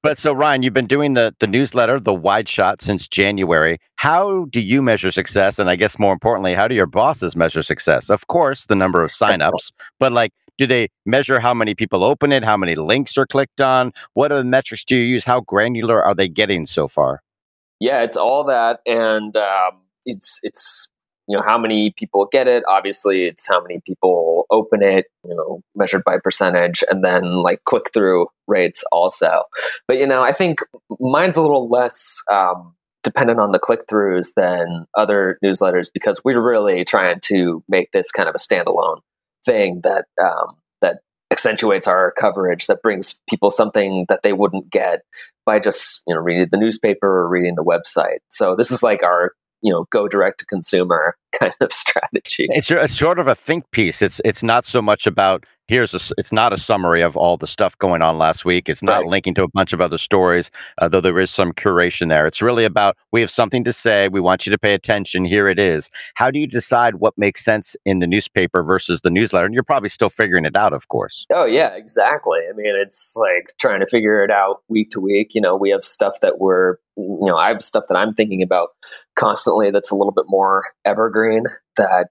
[SPEAKER 2] but so Ryan, you've been doing the the newsletter, the Wide Shot, since January. How do you measure success? And I guess more importantly, how do your bosses measure success? Of course, the number of signups, but like do they measure how many people open it? How many links are clicked on? What are the metrics do you use? How granular are they getting so far?
[SPEAKER 3] Yeah, it's all that, and um, it's it's you know how many people get it. Obviously, it's how many people open it. You know, measured by percentage, and then like click through rates also. But you know, I think mine's a little less. Um, dependent on the click throughs than other newsletters because we're really trying to make this kind of a standalone thing that um, accentuates our coverage that brings people something that they wouldn't get by just you know reading the newspaper or reading the website. So this is like our you know go direct to consumer kind of strategy.
[SPEAKER 2] It's, it's sort of a think piece. It's it's not so much about here's a it's not a summary of all the stuff going on last week. It's not right. linking to a bunch of other stories uh, though there is some curation there. It's really about we have something to say we want you to pay attention here it is. How do you decide what makes sense in the newspaper versus the newsletter? And you're probably still figuring it out of course.
[SPEAKER 3] Oh yeah exactly. I mean it's like trying to figure it out week to week. You know we have stuff that we're you know i have stuff that i'm thinking about constantly that's a little bit more evergreen that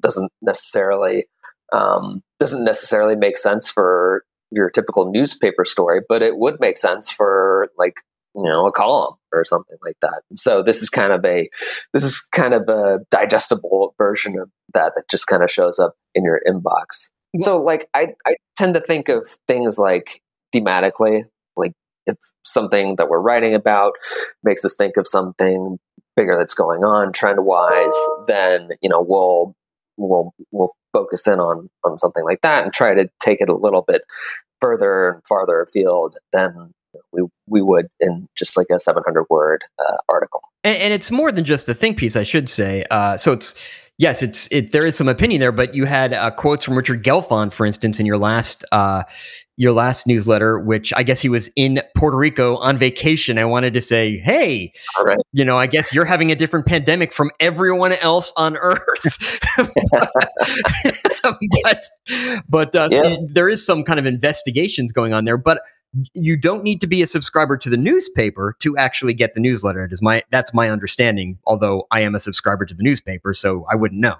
[SPEAKER 3] doesn't necessarily um, doesn't necessarily make sense for your typical newspaper story, but it would make sense for like you know a column or something like that. So this is kind of a this is kind of a digestible version of that that just kind of shows up in your inbox. So like I I tend to think of things like thematically, like if something that we're writing about makes us think of something bigger that's going on trend wise, then you know we'll we'll we'll focus in on on something like that and try to take it a little bit further and farther afield than we we would in just like a 700 word uh, article.
[SPEAKER 1] And, and, it's more than just a think piece, I should say. Uh, so it's yes, it's it. There is some opinion there, but you had uh, quotes from Richard Gelfond, for instance, in your last uh, your last newsletter, which I guess he was in Puerto Rico on vacation. I wanted to say, hey,
[SPEAKER 3] right.
[SPEAKER 1] you know, I guess you're having a different pandemic from everyone else on Earth. but but uh, yeah. there is some kind of investigations going on there. But you don't need to be a subscriber to the newspaper to actually get the newsletter. It is my that's my understanding. Although I am a subscriber to the newspaper, so I wouldn't know.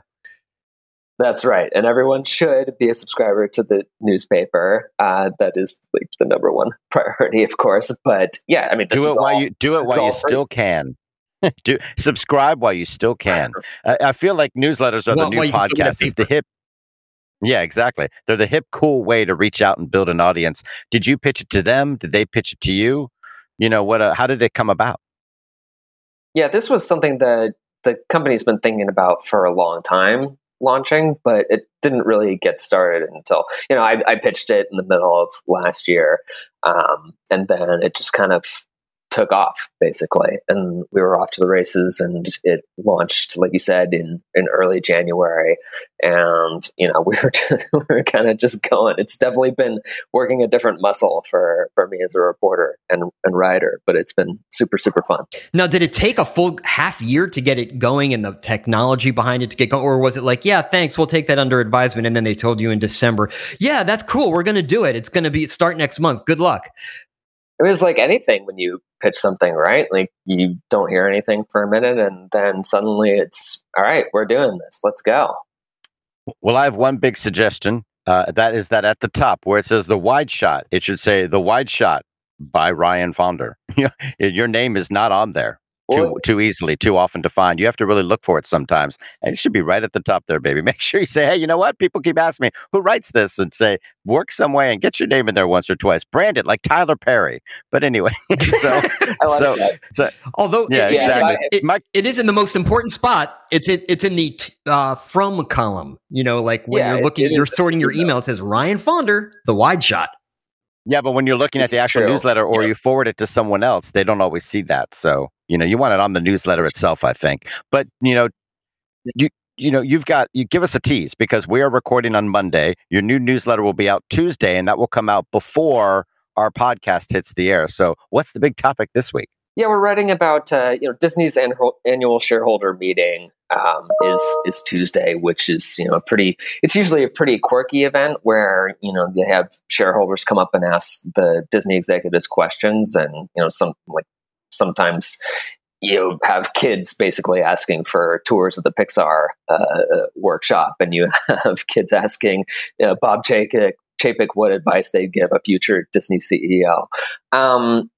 [SPEAKER 3] That's right, and everyone should be a subscriber to the newspaper. Uh, that is like the number one priority, of course. But yeah, I mean,
[SPEAKER 2] do it while
[SPEAKER 3] all,
[SPEAKER 2] you do it while you free. still can. do subscribe while you still can. I, I feel like newsletters are well, the new podcast. It's the hip. Yeah, exactly. They're the hip, cool way to reach out and build an audience. Did you pitch it to them? Did they pitch it to you? You know what? Uh, how did it come about?
[SPEAKER 3] Yeah, this was something that the company's been thinking about for a long time launching, but it didn't really get started until you know I, I pitched it in the middle of last year, um, and then it just kind of took off basically. And we were off to the races and it launched like you said in in early january. And you know we were we were kind of just going. It's definitely been working a different muscle for for me as a reporter and and writer but it's been super super fun.
[SPEAKER 1] Now did it take a full half year to get it going and the technology behind it to get going? Or was it like yeah thanks we'll take that under advisement and then they told you in december yeah that's cool we're going to do it. It's going to be start next month. Good luck.
[SPEAKER 3] It was like anything when you pitch something, right? Like you don't hear anything for a minute and then suddenly it's all right, we're doing this. Let's go.
[SPEAKER 2] Well, I have one big suggestion. Uh, that is that at the top where it says the wide shot, it should say the wide shot by Ryan Faughnder. Your name is not on there too too easily, too often to find. You have to really look for it sometimes, and it should be right at the top there, baby. Make sure you say, "Hey, you know what? People keep asking me who writes this," and say, "Work some way and get your name in there once or twice. Brand it like Tyler Perry." But anyway, so so,
[SPEAKER 1] so, although
[SPEAKER 2] yeah,
[SPEAKER 1] it,
[SPEAKER 2] exactly.
[SPEAKER 1] It, it, it is in the most important spot. It's in, it's in the uh, from column. You know, like when
[SPEAKER 3] Yeah,
[SPEAKER 1] you're looking,
[SPEAKER 3] it
[SPEAKER 1] you're
[SPEAKER 3] is-
[SPEAKER 1] sorting your email. It says Ryan Faughnder, the wide shot.
[SPEAKER 2] Yeah, but when you're looking
[SPEAKER 3] This
[SPEAKER 2] at the actual
[SPEAKER 3] true.
[SPEAKER 2] newsletter or
[SPEAKER 3] Yeah.
[SPEAKER 2] you forward it to someone else, they don't always see that. So, you know, you want it on the newsletter itself, I think. But, you know, you you know, you've got you give us a tease because we are recording on Monday. Your new newsletter will be out Tuesday and that will come out before our podcast hits the air. So, what's the big topic this week?
[SPEAKER 3] Yeah, we're writing about uh, you know Disney's annual, annual shareholder meeting um, is is Tuesday, which is you know a pretty. It's usually a pretty quirky event where you know they have shareholders come up and ask the Disney executives questions, and you know some like sometimes you have kids basically asking for tours of the Pixar uh, workshop, and you have kids asking know, Bob Chapek, Chapek what advice they'd give a future Disney CEO. Um,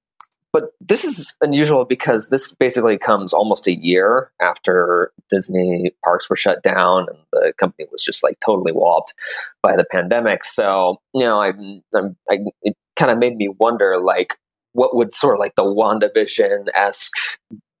[SPEAKER 3] but this is unusual because this basically comes almost a year after Disney parks were shut down and the company was just like totally walloped by the pandemic. So you know, I'm, I'm I, it kind of made me wonder like what would sort of like the WandaVision esque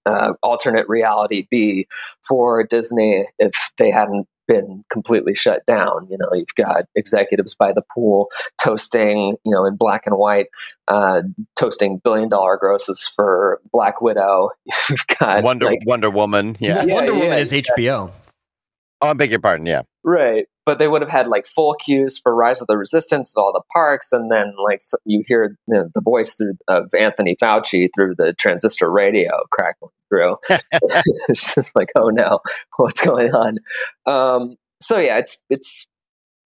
[SPEAKER 3] uh, alternate reality be for Disney if they hadn't been completely shut down. You know, you've got executives by the pool toasting, you know, in black and white, uh, toasting billion dollar grosses for Black Widow. You've got
[SPEAKER 2] Wonder
[SPEAKER 3] like,
[SPEAKER 2] Wonder Woman. Yeah.
[SPEAKER 3] Yeah,
[SPEAKER 1] Wonder
[SPEAKER 3] yeah,
[SPEAKER 1] Woman is HBO.
[SPEAKER 2] Oh, I beg your pardon. Yeah.
[SPEAKER 3] Right. But they would have had like full queues for Rise of the Resistance at all the parks, and then like s- you hear you know, the voice through of Anthony Fauci through the transistor radio crackling through. it's just like, oh no, what's going on? Um, so yeah, it's it's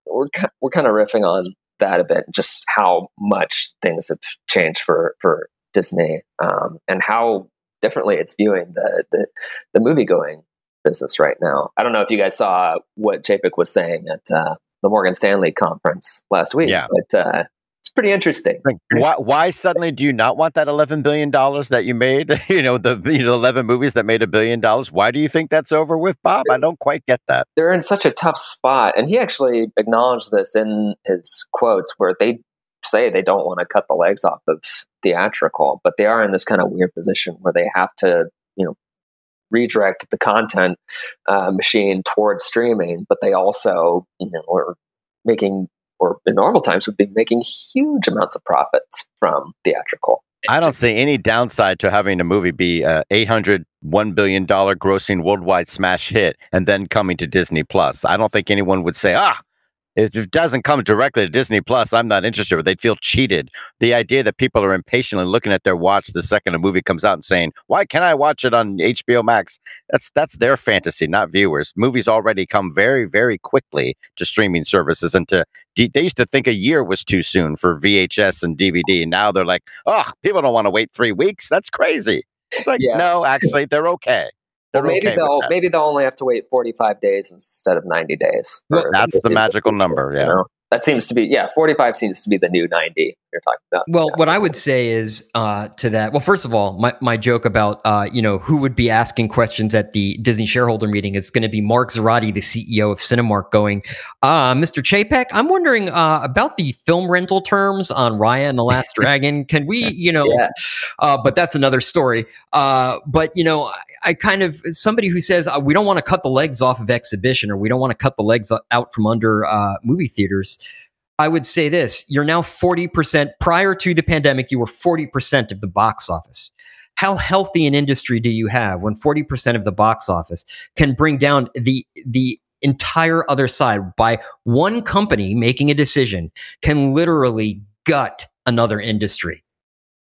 [SPEAKER 3] we're we're kind of riffing on that a bit, just how much things have changed for for Disney, um, and how differently it's viewing the the, the movie going business right now. I don't know if you guys saw what Chapek was saying at uh, the Morgan Stanley conference last week,
[SPEAKER 2] Yeah.
[SPEAKER 3] but uh, it's pretty interesting.
[SPEAKER 2] Like, why, why suddenly do you not want that eleven billion dollars that you made? You know the you know eleven movies that made a billion dollars. Why do you think that's over with, Bob? I don't quite get that.
[SPEAKER 3] They're in such a tough spot, and he actually acknowledged this in his quotes, where they say they don't want to cut the legs off of theatrical, but they are in this kind of weird position where they have to, you know, redirect the content uh, machine towards streaming, but they also, you know, are making or in normal times would be making huge amounts of profits from theatrical.
[SPEAKER 2] I don't see any downside to having a movie be a 800 1 billion dollar grossing worldwide smash hit and then coming to Disney Plus. I don't think anyone would say, "Ah, if it doesn't come directly to Disney Plus, I'm not interested." But they'd feel cheated. The idea that people are impatiently looking at their watch the second a movie comes out and saying, "Why can't I watch it on HBO Max?" That's that's their fantasy, not viewers. Movies already come very very quickly to streaming services and to they used to think a year was too soon for VHS and DVD. Now they're like, oh, people don't want to wait three weeks. That's crazy. It's like,
[SPEAKER 3] Yeah.
[SPEAKER 2] no, actually, they're okay. They're
[SPEAKER 3] maybe
[SPEAKER 2] okay
[SPEAKER 3] they'll maybe they'll only have to wait 45 days instead of 90 days.
[SPEAKER 1] Well,
[SPEAKER 2] That's the
[SPEAKER 3] Disney
[SPEAKER 2] magical
[SPEAKER 3] Plus,
[SPEAKER 2] number,
[SPEAKER 3] you know? That seems to be yeah, 45 seems to be the new 90 you're talking about.
[SPEAKER 1] Well, what I would say is uh, to that. Well, first of all, my, my joke about uh, you know who would be asking questions at the Disney shareholder meeting is going to be Mark Zoradi, the CEO of Cinemark, going, uh, "Mr. Chapek, I'm wondering uh, about the film rental terms on Raya and the Last Dragon. Can we, you know?"
[SPEAKER 3] Yeah.
[SPEAKER 1] Uh, but that's another story. Uh, but you know, I, kind of somebody who says uh, we don't want to cut the legs off of exhibition or we don't want to cut the legs out from under uh, movie theaters. I would say this: you're now forty percent. Prior to the pandemic, you were forty percent of the box office. How healthy an industry do you have when forty percent of the box office can bring down the the entire other side by one company making a decision can literally gut another industry?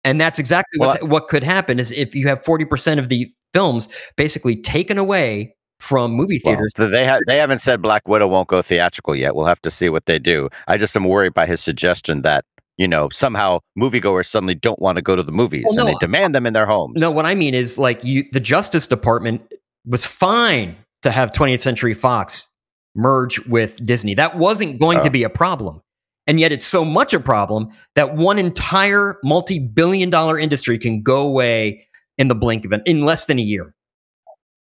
[SPEAKER 1] And that's exactly what's, what could happen is if you have 40% of the films basically taken away from movie theaters.
[SPEAKER 2] so they ha- they haven't said Black Widow won't go theatrical yet. We'll have to see what they do. I just am worried by his suggestion that you know somehow moviegoers suddenly don't want to go to the movies
[SPEAKER 1] Well,
[SPEAKER 2] and they demand them in their homes.
[SPEAKER 1] no, what I mean is like you, the Justice Department was fine to have 20th Century Fox merge with Disney. That wasn't going
[SPEAKER 2] Oh.
[SPEAKER 1] to be a problem. And yet it's so much a problem that one entire multi billion dollar industry can go away in the blink of an, in less than a year.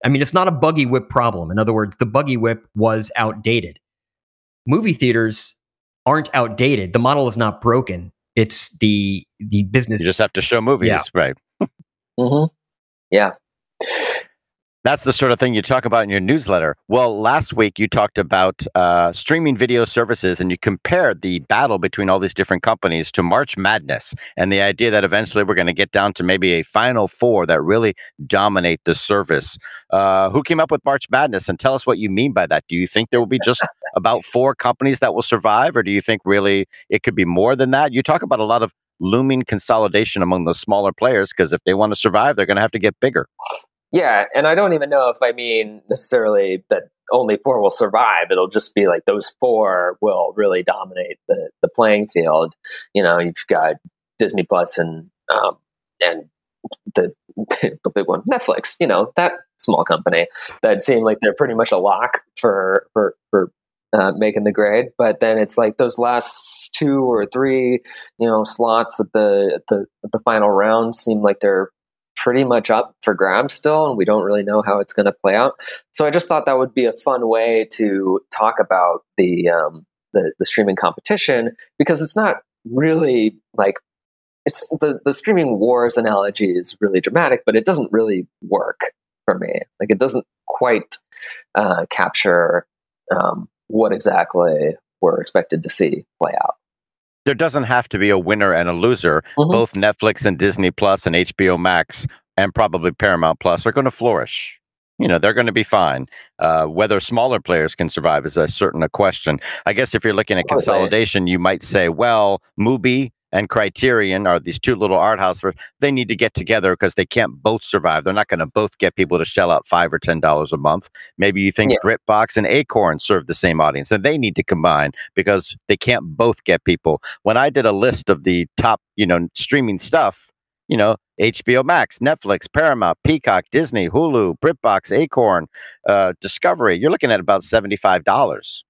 [SPEAKER 1] I mean, it's not a buggy whip problem. In other words, the buggy whip was outdated. Movie theaters aren't outdated. The model is not broken. It's the the business.
[SPEAKER 2] You just have to show movies,
[SPEAKER 1] Yeah.
[SPEAKER 2] right?
[SPEAKER 3] Mm-hmm. Yeah.
[SPEAKER 2] That's the sort of thing you talk about in your newsletter. Well, last week you talked about uh, streaming video services and you compared the battle between all these different companies to March Madness and the idea that eventually we're going to get down to maybe a final four that really dominate the service. Uh, who came up with March Madness and tell us what you mean by that? Do you think there will be just about four companies that will survive or do you think really it could be more than that? You talk about a lot of looming consolidation among the smaller players because if they want to survive, they're going to have to get bigger.
[SPEAKER 3] Yeah, and I don't even know if I mean necessarily that only four will survive. It'll just be like those four will really dominate the the playing field. You know, you've got Disney Plus and um, and the the big one, Netflix. You know, that small company that seem like they're pretty much a lock for for for uh, making the grade. But then it's like those last two or three, you know, slots at the at the at the final round seem like they're pretty much up for grabs still, and we don't really know how it's going to play out. So I just thought that would be a fun way to talk about the um, the, the streaming competition because it's not really like it's the the streaming wars analogy is really dramatic, but it doesn't really work for me. Like it doesn't quite uh, capture um, what exactly we're expected to see play out.
[SPEAKER 2] There doesn't have to be a winner and a loser.
[SPEAKER 3] Mhm.
[SPEAKER 2] Both Netflix and Disney Plus and HBO Max and probably Paramount Plus are going to flourish. You know, they're going to be fine. Uh, whether smaller players can survive is a certain a question. I guess if you're looking at consolidation, you might say, well, Mubi and Criterion are these two little art house. firms. They need to get together because they can't both survive. They're not going to both get people to shell out five or ten dollars a month. Maybe you think
[SPEAKER 3] Yeah.
[SPEAKER 2] BritBox and Acorn serve the same audience, and they need to combine because they can't both get people. When I did a list of the top, you know, streaming stuff, you know, HBO Max, Netflix, Paramount, Peacock, Disney, Hulu, BritBox, Acorn, uh, Discovery, you're looking at about seventy-five dollars.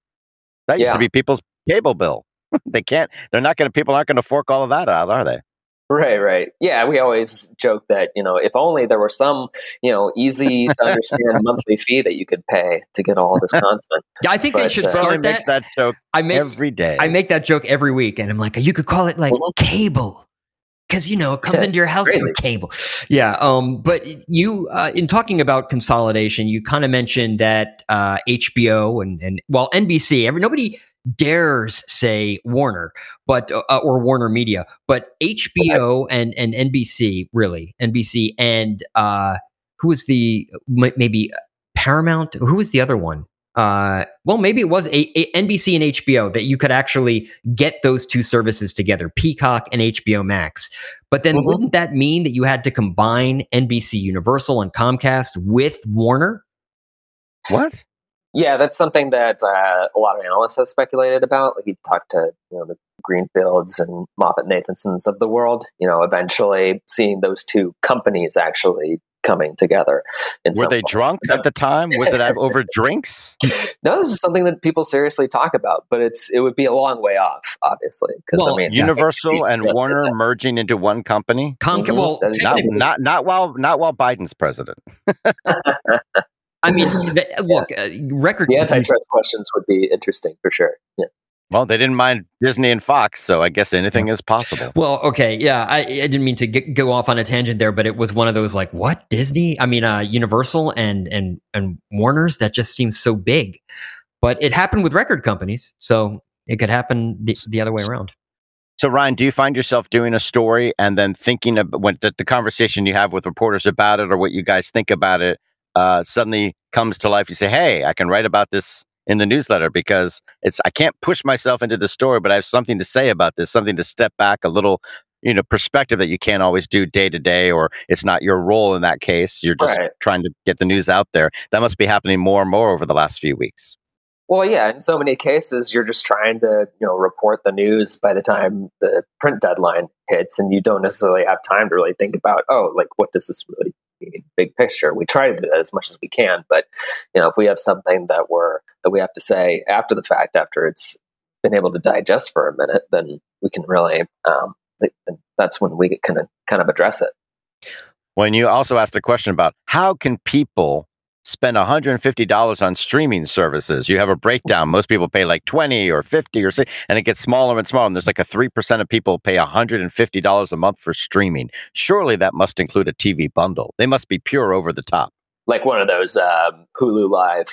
[SPEAKER 2] That used
[SPEAKER 3] Yeah.
[SPEAKER 2] to be people's cable bill. they can't. They're not going to. People aren't going to fork all of that out, are they?
[SPEAKER 3] Right, right. Yeah, we always joke that, you know, if only there were some, you know, easy to understand monthly fee that you could pay to get all this content.
[SPEAKER 1] Yeah, I think they should
[SPEAKER 3] uh,
[SPEAKER 2] Sterling
[SPEAKER 1] start that.
[SPEAKER 2] makes that joke
[SPEAKER 1] I make
[SPEAKER 2] every day.
[SPEAKER 1] I make that joke every week, and I'm like, you could call it like
[SPEAKER 3] Mhm.
[SPEAKER 1] cable. Because you know it comes
[SPEAKER 3] Yeah,
[SPEAKER 1] into your house through
[SPEAKER 3] crazy.
[SPEAKER 1] cable, yeah. Um, but you, uh, in talking about consolidation, you kind of mentioned that uh, HBO and and well NBC. Every nobody dares say Warner, but uh, or Warner Media, but HBO and and NBC really NBC and uh, who was the maybe Paramount? Who was the other one? Uh, well, maybe it was a, a NBC and HBO that you could actually get those two services together, Peacock and HBO Max. But then
[SPEAKER 3] Mhm.
[SPEAKER 1] wouldn't that mean that you had to combine NBC Universal and Comcast with Warner?
[SPEAKER 2] what?
[SPEAKER 3] Yeah, that's something that uh, a lot of analysts have speculated about. Like you talk to, you know, the Greenfields and Moffett Nathansons of the world, you know, eventually seeing those two companies actually coming together.
[SPEAKER 2] Were they
[SPEAKER 3] form.
[SPEAKER 2] drunk at the time? Was it over drinks?
[SPEAKER 3] No, this is something that people seriously talk about, but it's it would be a long way off, obviously. Because
[SPEAKER 1] Well,
[SPEAKER 3] I mean,
[SPEAKER 2] Universal and Warner
[SPEAKER 3] that.
[SPEAKER 2] merging into one company?
[SPEAKER 1] Comcast.
[SPEAKER 3] Mhm.
[SPEAKER 1] Well,
[SPEAKER 2] Not, not, not while, not while Biden's president.
[SPEAKER 1] I mean, th- look, uh, record.
[SPEAKER 3] the antitrust questions would be interesting for sure. Yeah.
[SPEAKER 2] Well, they didn't mind Disney and Fox, so I guess anything is possible.
[SPEAKER 1] Well, okay, yeah, I, I didn't mean to get, go off on a tangent there, but it was one of those like, what Disney? I mean, uh, Universal and and and Warner's. That just seems so big, but it happened with record companies, so it could happen the, the other way around.
[SPEAKER 2] So, Ryan, do you find yourself doing a story and then thinking of when the, the conversation you have with reporters about it or what you guys think about it uh, suddenly comes to life? You say, "Hey, I can write about this in the newsletter because it's I can't push myself into the story, but I have something to say about this, something to step back a little." You know, perspective that you can't always do day to day, or it's not your role in that case. You're just
[SPEAKER 3] Right.
[SPEAKER 2] trying to get the news out there. That must be happening more and more over the last few weeks.
[SPEAKER 3] Well, yeah, in so many cases, you're just trying to, you know, report the news by the time the print deadline hits, and you don't necessarily have time to really think about, oh, like what does this really big picture. We try to do that as much as we can, but you know, if we have something that we're that we have to say after the fact, after it's been able to digest for a minute, then we can really um, that's when we of kind of address it.
[SPEAKER 2] When you also asked a question about how can people spend $150 on streaming services. You have a breakdown. Most people pay like 20 or 50 or 60, and it gets smaller and smaller. And there's like a 3% of people pay $150 a month for streaming. Surely that must include a TV bundle. They must be pure over the top.
[SPEAKER 3] Like one of those um, Hulu Live.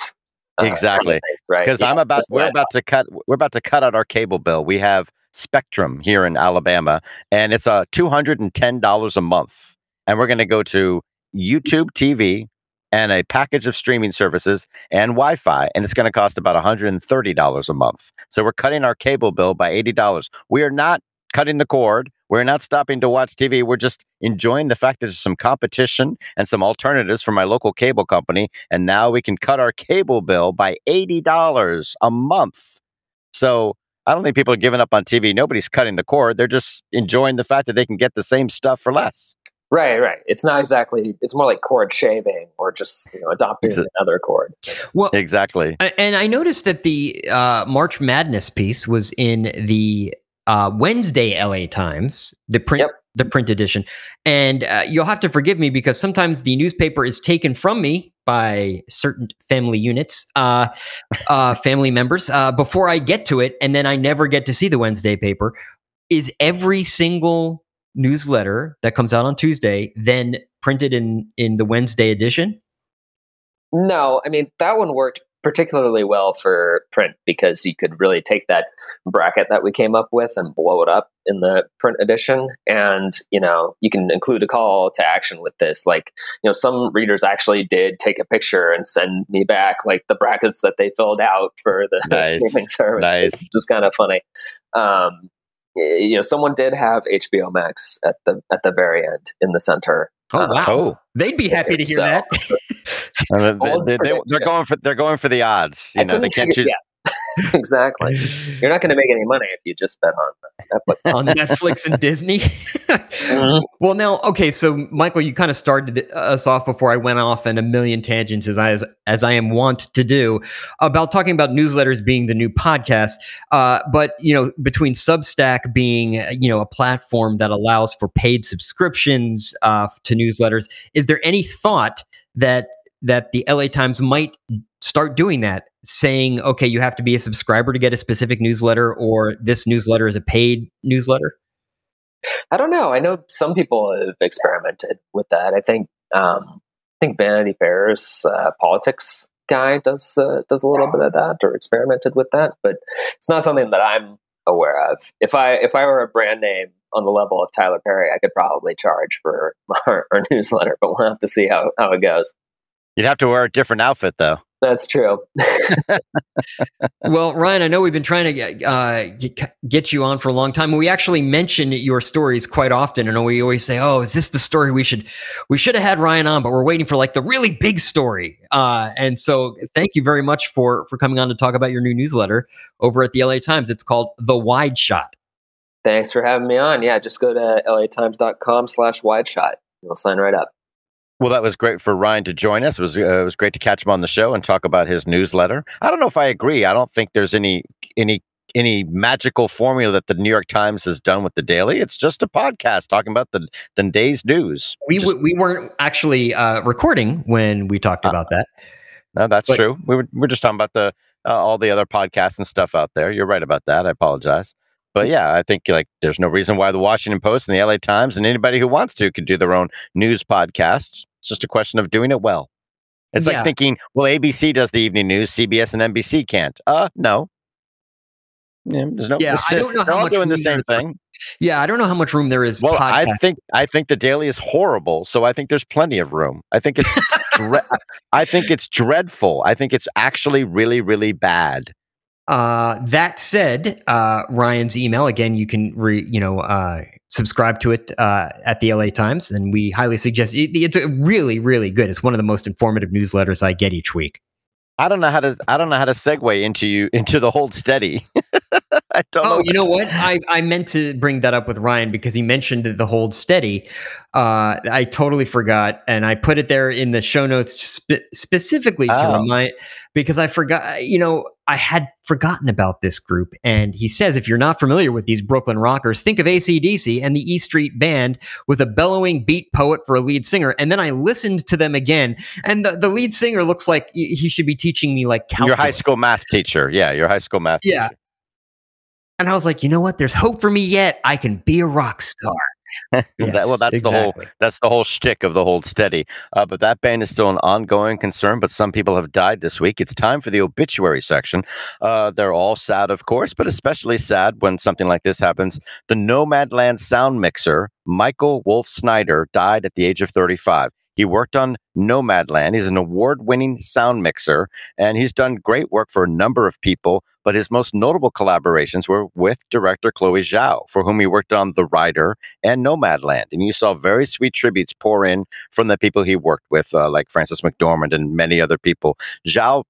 [SPEAKER 2] Uh, exactly. right. Because yeah, I'm about, we're about to cut, we're about to cut out our cable bill. We have Spectrum here in Alabama, and it's a uh, $210 a month. And we're going to go to YouTube TV, and a package of streaming services and Wi Fi, and it's going to cost about $130 a month. So we're cutting our cable bill by $80. We are not cutting the cord. We're not stopping to watch TV. We're just enjoying the fact that there's some competition and some alternatives from my local cable company. And now we can cut our cable bill by $80 a month. So I don't think people are giving up on TV. Nobody's cutting the cord. They're just enjoying the fact that they can get the same stuff for less.
[SPEAKER 3] Right, right. It's not exactly. It's more like cord shaving or just you know adopting another cord.
[SPEAKER 2] Well, exactly.
[SPEAKER 1] And I noticed that the uh, March Madness piece was in the uh, Wednesday LA Times, the print, yep. the print edition, and uh, you'll have to forgive me because sometimes the newspaper is taken from me by certain family units, uh, uh, family members, uh, before I get to it, and then I never get to see the Wednesday paper. Is every single newsletter that comes out on Tuesday then printed in in the Wednesday edition?
[SPEAKER 3] No, I mean that one worked particularly well for print because you could really take that bracket that we came up with and blow it up in the print edition and you know you can include a call to action with this like you know some readers actually did take a picture and send me back like the brackets that they filled out for the nice. streaming service nice. it's just kind of funny um, you know, someone did have HBO Max at the at the very end in the center.
[SPEAKER 1] Oh um, wow! Oh. They'd be happy to hear so, that.
[SPEAKER 2] they, are they, going for they're going for the odds. You know, they can't choose. Yeah.
[SPEAKER 3] exactly. You're not going to make any money if you just bet on
[SPEAKER 1] Netflix. on Netflix and Disney. mm-hmm. Well, now, okay, so Michael, you kind of started us off before I went off in a million tangents, as I as, as I am wont to do, about talking about newsletters being the new podcast. Uh, but you know, between Substack being you know a platform that allows for paid subscriptions uh, to newsletters, is there any thought that that the LA Times might start doing that saying, okay, you have to be a subscriber to get a specific newsletter, or this newsletter is a paid newsletter?
[SPEAKER 3] I don't know. I know some people have experimented with that. I think um, I think Vanity Fair's uh, politics guy does uh, does a little bit of that or experimented with that, but it's not something that I'm aware of. If I if I were a brand name on the level of Tyler Perry, I could probably charge for our, our newsletter, but we'll have to see how, how it goes.
[SPEAKER 2] You'd have to wear a different outfit though.
[SPEAKER 3] That's true.
[SPEAKER 1] well, Ryan, I know we've been trying to get, uh, get, you on for a long time. We actually mention your stories quite often, and we always say, "Oh, is this the story we should we should have had Ryan on?" But we're waiting for like the really big story. Uh, and so, thank you very much for for coming on to talk about your new newsletter over at the LA Times. It's called The Wide Shot.
[SPEAKER 3] Thanks for having me on. Yeah, just go to latimes.com/slash wide shot. You'll sign right up.
[SPEAKER 2] Well, that was great for Ryan to join us. It was uh, it was great to catch him on the show and talk about his newsletter. I don't know if I agree. I don't think there's any any any magical formula that the New York Times has done with the Daily. It's just a podcast talking about the the day's news.
[SPEAKER 1] We just, we weren't actually uh, recording when we talked uh, about that.
[SPEAKER 2] No, that's but, true. We were we are just talking about the uh, all the other podcasts and stuff out there. You're right about that. I apologize. But yeah, I think like there's no reason why the Washington Post and the LA Times and anybody who wants to could do their own news podcasts. It's just a question of doing it well. It's yeah. like thinking, well, ABC does the evening news, CBS and NBC can't. Uh, no.
[SPEAKER 1] Yeah, there's no. Yeah, I don't know how much
[SPEAKER 2] doing the same thing.
[SPEAKER 1] Yeah, I don't know how much room there is.
[SPEAKER 2] Well, podcast. I think I think the Daily is horrible, so I think there's plenty of room. I think it's, dre- I think it's dreadful. I think it's actually really, really bad.
[SPEAKER 1] Uh, that said, uh, Ryan's email again, you can re, you know uh, subscribe to it uh, at the LA Times, and we highly suggest it. It's really, really good. It's one of the most informative newsletters I get each week.
[SPEAKER 2] I don't know how to I don't know how to segue into you into the hold steady. I don't
[SPEAKER 1] Oh,
[SPEAKER 2] know.
[SPEAKER 1] you know what? I, I meant to bring that up with Ryan because he mentioned the hold steady. Uh, I totally forgot, and I put it there in the show notes spe- specifically to
[SPEAKER 2] Oh.
[SPEAKER 1] remind because I forgot. You know, I had forgotten about this group, and he says if you're not familiar with these Brooklyn rockers, think of ACDC and the E Street Band with a bellowing beat poet for a lead singer. And then I listened to them again, and the, the lead singer looks like he he should be teaching me like calculus.
[SPEAKER 2] Your high school math teacher. Yeah, your high school math
[SPEAKER 1] Yeah.
[SPEAKER 2] teacher.
[SPEAKER 1] And I was like, you know what? There's hope for me yet. I can be a rock star.
[SPEAKER 2] That- well, that's the whole that's the whole shtick of the hold steady. Uh, but that band is still an ongoing concern. But some people have died this week. It's time for the obituary section. Uh, they're all sad, of course, but especially sad when something like this happens. The Nomadland sound mixer Michael Wolf Snyder died at the age of 35. He worked on Nomadland. He's an award-winning sound mixer, and he's done great work for a number of people. But his most notable collaborations were with director Chloe Zhao, for whom he worked on The Rider and Nomadland. And you saw very sweet tributes pour in from the people he worked with, uh, like Frances McDormand and many other people. Zhao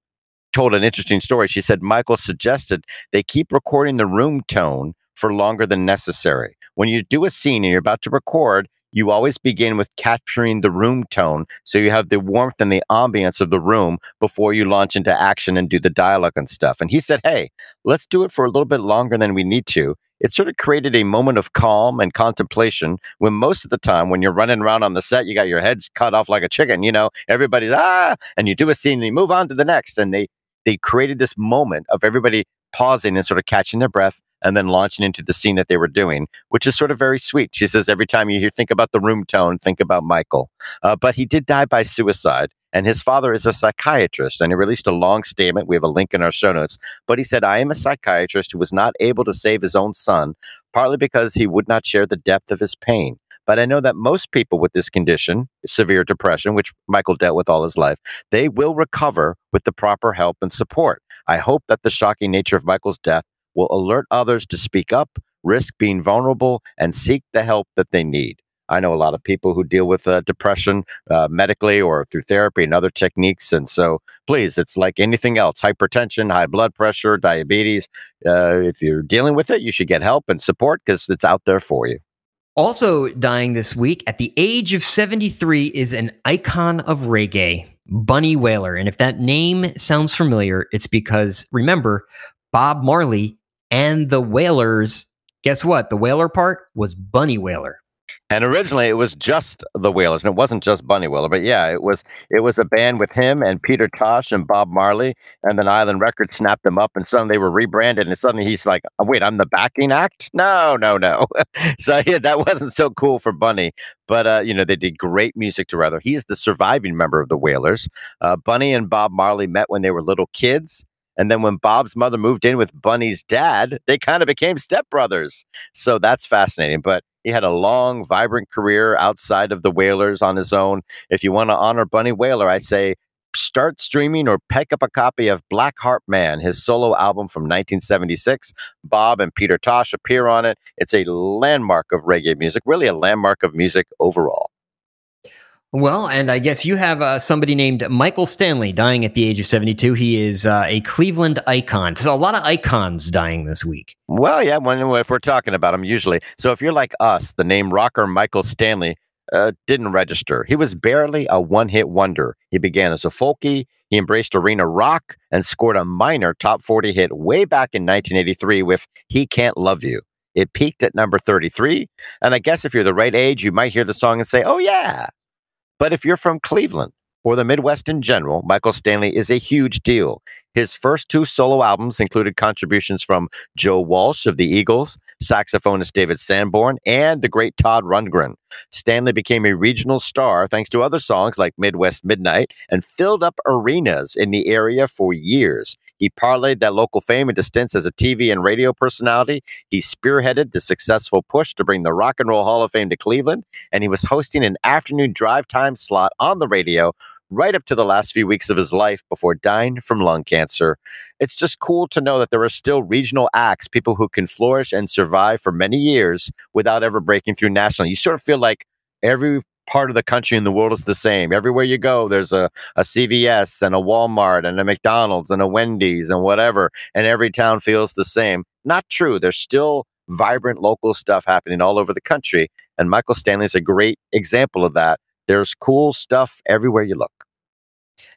[SPEAKER 2] told an interesting story. She said Michael suggested they keep recording the room tone for longer than necessary. When you do a scene and you're about to record, you always begin with capturing the room tone so you have the warmth and the ambience of the room before you launch into action and do the dialogue and stuff. And he said, Hey, let's do it for a little bit longer than we need to. It sort of created a moment of calm and contemplation when most of the time when you're running around on the set, you got your heads cut off like a chicken, you know, everybody's ah, and you do a scene and you move on to the next. And they they created this moment of everybody pausing and sort of catching their breath and then launching into the scene that they were doing, which is sort of very sweet. She says every time you hear think about the room tone, think about Michael. Uh, but he did die by suicide, and his father is a psychiatrist, and he released a long statement. We have a link in our show notes. But he said, "I am a psychiatrist who was not able to save his own son, partly because he would not share the depth of his pain." But I know that most people with this condition, severe depression, which Michael dealt with all his life, they will recover with the proper help and support. I hope that the shocking nature of Michael's death will alert others to speak up, risk being vulnerable, and seek the help that they need. I know a lot of people who deal with uh, depression uh, medically or through therapy and other techniques. And so, please, it's like anything else hypertension, high blood pressure, diabetes. Uh, if you're dealing with it, you should get help and support because it's out there for you.
[SPEAKER 1] Also dying this week at the age of 73 is an icon of reggae, Bunny Wailer. And if that name sounds familiar, it's because remember, Bob Marley and the Wailers, guess what? The Wailer part was Bunny Wailer.
[SPEAKER 2] And originally, it was just the Wailers, and it wasn't just Bunny Wailer, but yeah, it was it was a band with him and Peter Tosh and Bob Marley, and then Island Records snapped them up, and suddenly they were rebranded, and suddenly he's like, oh, "Wait, I'm the backing act? No, no, no." so yeah, that wasn't so cool for Bunny, but uh, you know they did great music together. He is the surviving member of the Wailers. Uh, Bunny and Bob Marley met when they were little kids. And then when Bob's mother moved in with Bunny's dad, they kind of became stepbrothers. So that's fascinating. But he had a long, vibrant career outside of the Wailers on his own. If you want to honor Bunny Wailer, I say start streaming or pick up a copy of Blackheart Man, his solo album from 1976. Bob and Peter Tosh appear on it. It's a landmark of reggae music, really a landmark of music overall.
[SPEAKER 1] Well, and I guess you have uh, somebody named Michael Stanley dying at the age of 72. He is uh, a Cleveland icon. So a lot of icons dying this week.
[SPEAKER 2] Well, yeah, when, if we're talking about him, usually. So if you're like us, the name rocker Michael Stanley uh, didn't register. He was barely a one hit wonder. He began as a folkie, he embraced arena rock, and scored a minor top 40 hit way back in 1983 with He Can't Love You. It peaked at number 33. And I guess if you're the right age, you might hear the song and say, oh, yeah. But if you're from Cleveland or the Midwest in general, Michael Stanley is a huge deal. His first two solo albums included contributions from Joe Walsh of the Eagles, saxophonist David Sanborn, and the great Todd Rundgren. Stanley became a regional star thanks to other songs like Midwest Midnight and filled up arenas in the area for years. He parlayed that local fame into stints as a TV and radio personality. He spearheaded the successful push to bring the Rock and Roll Hall of Fame to Cleveland, and he was hosting an afternoon drive time slot on the radio right up to the last few weeks of his life before dying from lung cancer. It's just cool to know that there are still regional acts, people who can flourish and survive for many years without ever breaking through national. You sort of feel like every part of the country and the world is the same. Everywhere you go, there's a, a CVS and a Walmart and a McDonald's and a Wendy's and whatever, and every town feels the same. not true. There's still vibrant local stuff happening all over the country. And Michael Stanley is a great example of that. There's cool stuff everywhere you look.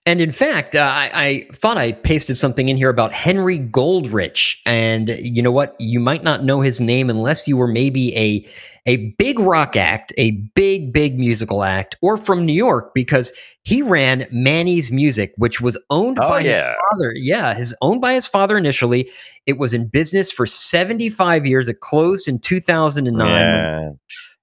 [SPEAKER 1] And in fact, uh, I, I, thought I pasted something in here about Henry Goldrich. And you know what? You might not know his name unless you were maybe a a big rock act, a big big musical act, or from New York because he ran Manny's Music, which was owned
[SPEAKER 2] Oh,
[SPEAKER 1] by his father. Yeah, his owned by his father initially. It was in business for seventy five years. It closed in two thousand and nine.
[SPEAKER 2] Yeah.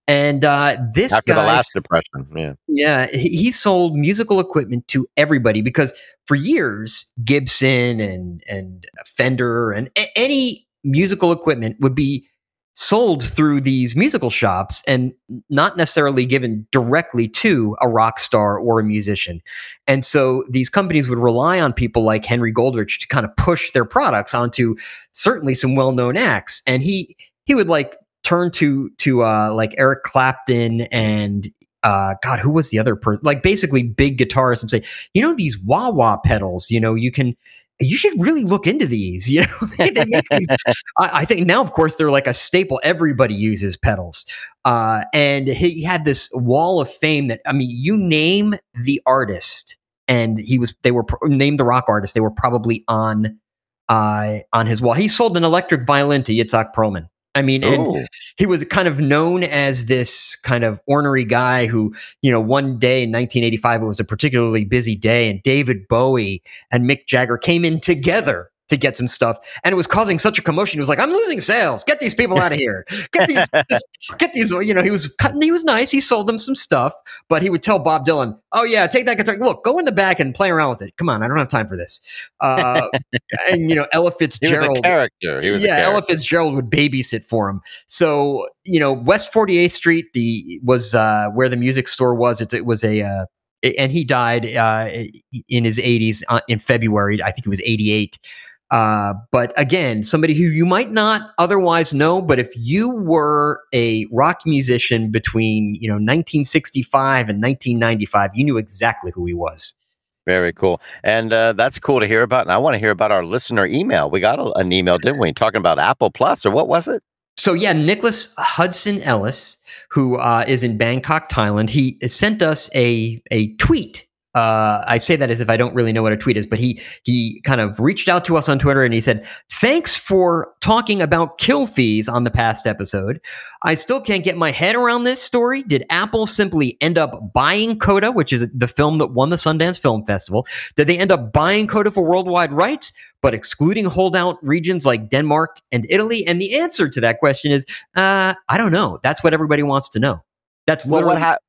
[SPEAKER 1] And uh, this
[SPEAKER 2] After
[SPEAKER 1] guy
[SPEAKER 2] the last depression. Yeah.
[SPEAKER 1] yeah, he he sold musical equipment to everybody because for years Gibson and and Fender and a- any musical equipment would be sold through these musical shops and not necessarily given directly to a rock star or a musician. And so these companies would rely on people like Henry Goldrich to kind of push their products onto certainly some well-known acts and he he would like turn to to uh like Eric Clapton and uh, God, who was the other person? Like basically big guitarists and say, you know, these wah wah pedals, you know, you can, you should really look into these. You know, they, they make these. I, I think now, of course, they're like a staple. Everybody uses pedals. Uh, and he had this wall of fame that, I mean, you name the artist, and he was, they were pro- named the rock artist. They were probably on, uh, on his wall. He sold an electric violin to Itzhak Perlman. I mean, and
[SPEAKER 2] oh.
[SPEAKER 1] he was kind of known as this kind of ornery guy who, you know, one day in 1985, it was a particularly busy day, and David Bowie and Mick Jagger came in together to get some stuff, and it was causing such a commotion. He was like, "I'm losing sales. Get these people out of here. Get these, get these." You know, he was cutting. He was nice. He sold them some stuff, but he would tell Bob Dylan, "Oh yeah, take that guitar. Look, go in the back and play around with it. Come on, I don't have time for this." Uh, and you know, Ella
[SPEAKER 2] He was a
[SPEAKER 1] Fitzgerald
[SPEAKER 2] character. He was a
[SPEAKER 1] yeah,
[SPEAKER 2] character.
[SPEAKER 1] Ella Fitzgerald would babysit for him. So you know, West 48th Street, the was uh, where the music store was. It, it was a, uh, and he died uh, in his 80s uh, in February. I think it was 88. Uh, but again, somebody who you might not otherwise know, but if you were a rock musician between you know 1965 and 1995, you knew exactly who he was.
[SPEAKER 2] Very cool. And uh, that's cool to hear about. And I want to hear about our listener email. We got a, an email, didn't we? Talking about Apple Plus or what was it?
[SPEAKER 1] So yeah, Nicholas Hudson Ellis, who uh, is in Bangkok, Thailand, he sent us a a tweet. Uh, I say that as if I don't really know what a tweet is, but he he kind of reached out to us on Twitter and he said, "Thanks for talking about kill fees on the past episode. I still can't get my head around this story. Did Apple simply end up buying Coda, which is the film that won the Sundance Film Festival? Did they end up buying Coda for worldwide rights, but excluding holdout regions like Denmark and Italy? And the answer to that question is, uh, I don't know. That's what everybody wants to know. That's
[SPEAKER 2] Well, what hap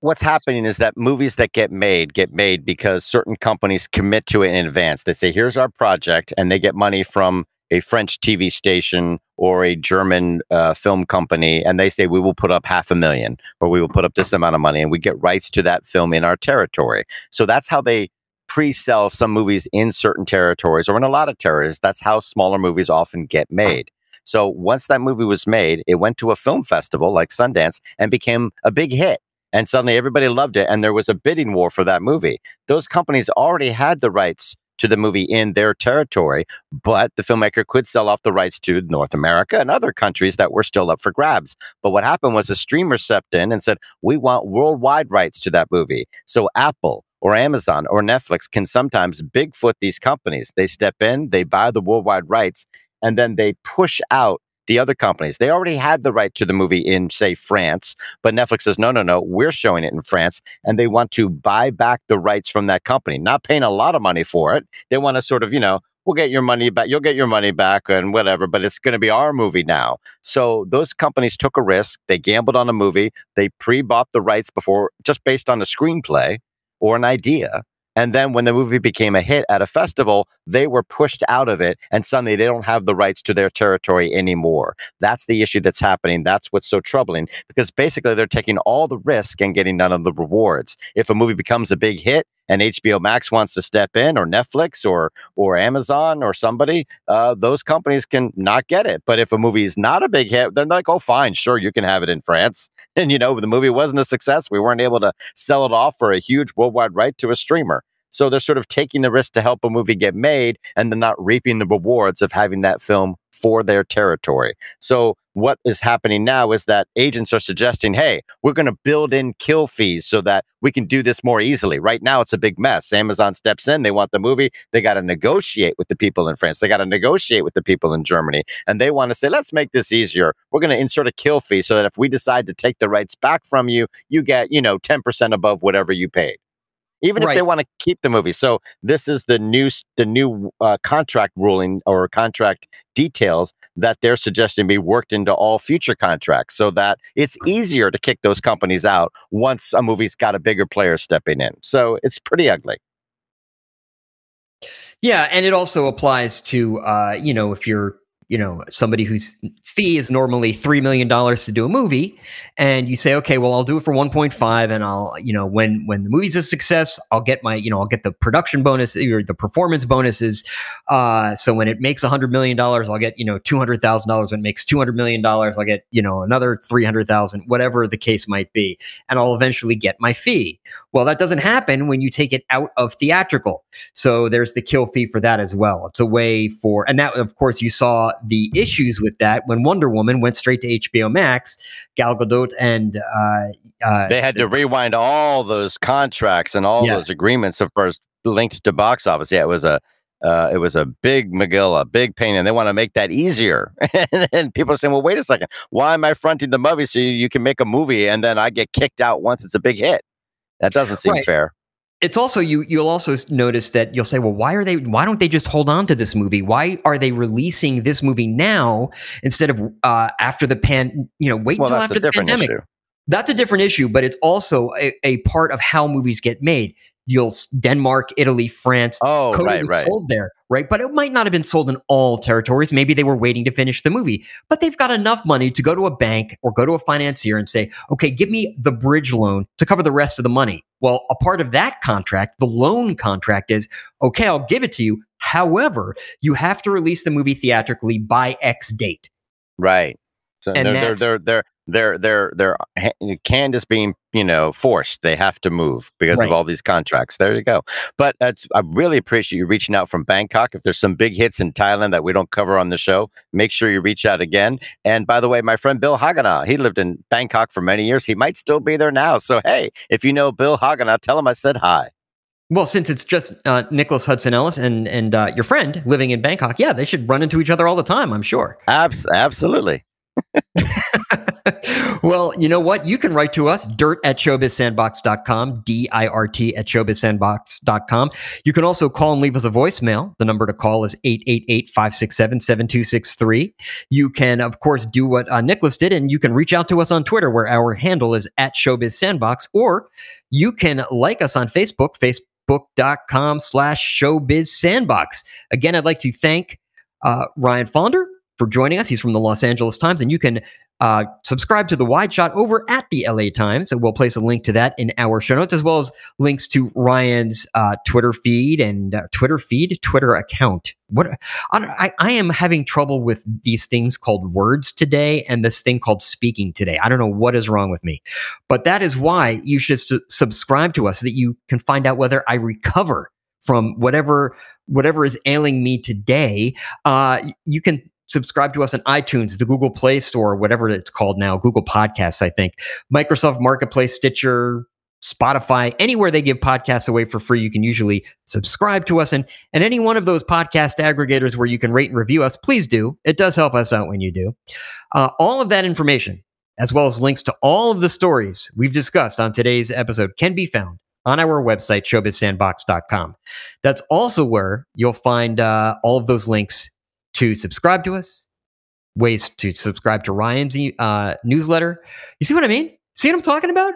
[SPEAKER 2] what's happening is that movies that get made get made because certain companies commit to it in advance. They say, "Here's our project," and they get money from a French TV station or a German uh, film company, and they say, "We will put up half a million, or we will put up this amount of money," and we get rights to that film in our territory. So that's how they pre-sell some movies in certain territories or in a lot of territories. That's how smaller movies often get made. So once that movie was made, it went to a film festival like Sundance and became a big hit and suddenly everybody loved it and there was a bidding war for that movie. Those companies already had the rights to the movie in their territory but the filmmaker could sell off the rights to north america and other countries that were still up for grabs. But what happened was a streamer stepped in and said we want worldwide rights to that movie. So apple or Amazon or Netflix can sometimes bigfoot these companies. They step in, they buy the worldwide rights, and then they push out the other companies. They already had the right to the movie in, say, France, but Netflix says, no, no, no, we're showing it in France. And they want to buy back the rights from that company, not paying a lot of money for it. They want to sort of, you know, we'll get your money back. You'll get your money back and whatever, but it's going to be our movie now. So those companies took a risk. They gambled on a movie. They pre bought the rights before, just based on a screenplay or an idea. And then when the movie became a hit at a festival, they were pushed out of it. And suddenly they don't have the rights to their territory anymore. That's the issue that's happening. That's what's so troubling because basically they're taking all the risk and getting none of the rewards. If a movie becomes a big hit and HBO Max wants to step in or Netflix or or Amazon or somebody, uh, those companies can not get it. But if a movie is not a big hit, then they're like, oh, fine, sure, you can have it in France. And you know, the movie wasn't a success. We weren't able to sell it off for a huge worldwide right to a streamer. So they're sort of taking the risk to help a movie get made and then not reaping the rewards of having that film for their territory. So what is happening now is that agents are suggesting, hey, we're going to build in kill fees so that we can do this more easily. Right now, it's a big mess. Amazon steps in, they want the movie, they got to negotiate with the people in France, they got to negotiate with the people in Germany, and they want to say, let's make this easier. We're going to insert a kill fee so that if we decide to take the rights back from you, you get, you know, 10% above whatever you paid even if they want to keep the movie. So this is the new the new uh, contract ruling or contract details that they're suggesting be worked into all future contracts, so that it's easier to kick those companies out once a movie's got a bigger player stepping in. So it's pretty ugly.
[SPEAKER 1] Yeah, and it also applies to uh, you know if you're you know somebody whose fee is normally three million dollars to do a movie, and you say, okay, well I'll do it for one point five, and I'll you know when when the movie's a success, I'll get my you know I'll get the production bonus or the performance bonuses. Uh, so when it makes a hundred million dollars, I'll get you know two hundred thousand dollars. When it makes two hundred million dollars, I'll get you know another three hundred thousand, whatever the case might be, and I'll eventually get my fee. Well, that doesn't happen when you take it out of theatrical. So there's the kill fee for that as well. It's a way for, and that, of course, you saw the issues with that when Wonder Woman went straight to HBO Max. Gal Gadot and uh, uh,
[SPEAKER 2] They had to rewind all those contracts and all
[SPEAKER 1] Yes.
[SPEAKER 2] those agreements of course linked to box office. Yeah, it was a uh, it was a big McGill, a big pain, and they want to make that easier. and people are saying, "Well, wait a second, why am I fronting the movie so you, you can make a movie and then I get kicked out once it's a big hit?" That doesn't seem
[SPEAKER 1] Right.
[SPEAKER 2] fair.
[SPEAKER 1] It's also you you'll also notice that you'll say well why are they why don't they just hold on to this movie? Why are they releasing this movie now instead of uh after the pan you know wait
[SPEAKER 2] Well,
[SPEAKER 1] until after the pandemic?
[SPEAKER 2] issue.
[SPEAKER 1] that's a different issue but it's also a, a part of how movies get made you'll denmark italy france
[SPEAKER 2] Oh,
[SPEAKER 1] Coda
[SPEAKER 2] right,
[SPEAKER 1] was
[SPEAKER 2] right.
[SPEAKER 1] sold there, right? But it might not have been sold in all territories. Maybe they were waiting to finish the movie, but they've got enough money to go to a bank or go to a financier and say, okay, give me the bridge loan to cover the rest of the money. Well, a part of that contract, the loan contract is, okay, I'll give it to you. However, you have to release the movie theatrically by X date.
[SPEAKER 2] Right. So
[SPEAKER 1] And
[SPEAKER 2] they're, they're they're they're they're they're they're Candace being you know forced. They have to move because
[SPEAKER 1] Right.
[SPEAKER 2] of all these contracts. There you go. But I really appreciate you reaching out from Bangkok. If there's some big hits in Thailand that we don't cover on the show, make sure you reach out again. And by the way, my friend Bill Hagana, he lived in Bangkok for many years. He might still be there now. So hey, if you know Bill Hagana, tell him I said hi.
[SPEAKER 1] Well, since it's just uh, Nicholas Hudson Ellis and and uh, your friend living in Bangkok, yeah, they should run into each other all the time. I'm sure.
[SPEAKER 2] Abs- absolutely.
[SPEAKER 1] well, you know what? You can write to us, dirt at showbizsandbox.com, D I R T at showbizsandbox.com. You can also call and leave us a voicemail. The number to call is 888 567 7263. You can, of course, do what uh, Nicholas did, and you can reach out to us on Twitter, where our handle is at showbizsandbox, or you can like us on Facebook, facebook.com slash showbizsandbox. Again, I'd like to thank uh, Ryan Faughnder for joining us. He's from the Los Angeles Times, and you can uh, subscribe to the Wide Shot over at the LA Times, and we'll place a link to that in our show notes, as well as links to Ryan's uh, Twitter feed and uh, Twitter feed, Twitter account. What I, I, am having trouble with these things called words today, and this thing called speaking today. I don't know what is wrong with me, but that is why you should su- subscribe to us so that you can find out whether I recover from whatever whatever is ailing me today. Uh, you can subscribe to us on iTunes, the Google Play Store, whatever it's called now, Google Podcasts, I think, Microsoft Marketplace, Stitcher, Spotify, anywhere they give podcasts away for free, you can usually subscribe to us. And, and any one of those podcast aggregators where you can rate and review us, please do. It does help us out when you do. Uh, all of that information, as well as links to all of the stories we've discussed on today's episode, can be found on our website, showbizsandbox.com. That's also where you'll find uh, all of those links to subscribe to us, ways to subscribe to Ryan's uh, newsletter. You see what I mean? See what I'm talking about?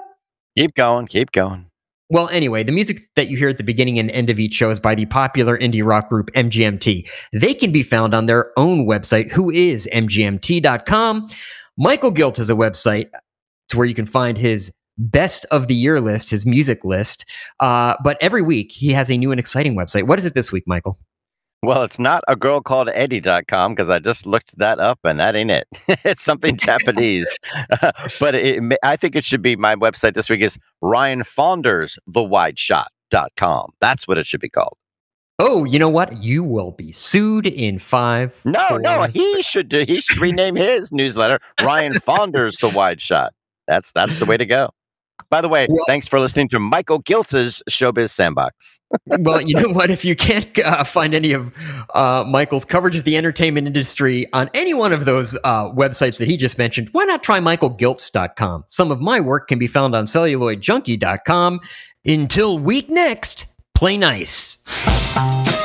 [SPEAKER 2] Keep going. Keep going.
[SPEAKER 1] Well, anyway, the music that you hear at the beginning and end of each show is by the popular indie rock group MGMT. They can be found on their own website, who is mgmt.com. Michael Giltz has a website. It's where you can find his best of the year list, his music list. Uh, but every week he has a new and exciting website. What is it this week, Michael?
[SPEAKER 2] Well, it's not a girl called Eddy.com because I just looked that up and that ain't it. it's something Japanese. but it, I think it should be my website this week is Ryan Faughnder's, thewideshot.com. That's what it should be called.
[SPEAKER 1] Oh, you know what? You will be sued in five.
[SPEAKER 2] No,
[SPEAKER 1] four-
[SPEAKER 2] no, he should do, he should rename his newsletter Ryan Faughnder's The Wide Shot. That's that's the way to go. By the way,
[SPEAKER 1] Well-
[SPEAKER 2] thanks for listening to Michael Giltz's Showbiz Sandbox.
[SPEAKER 1] well, you know what? If you can't uh, find any of uh, Michael's coverage of the entertainment industry on any one of those uh, websites that he just mentioned, why not try michaelgiltz.com? Some of my work can be found on celluloidjunkie.com. Until week next, play nice.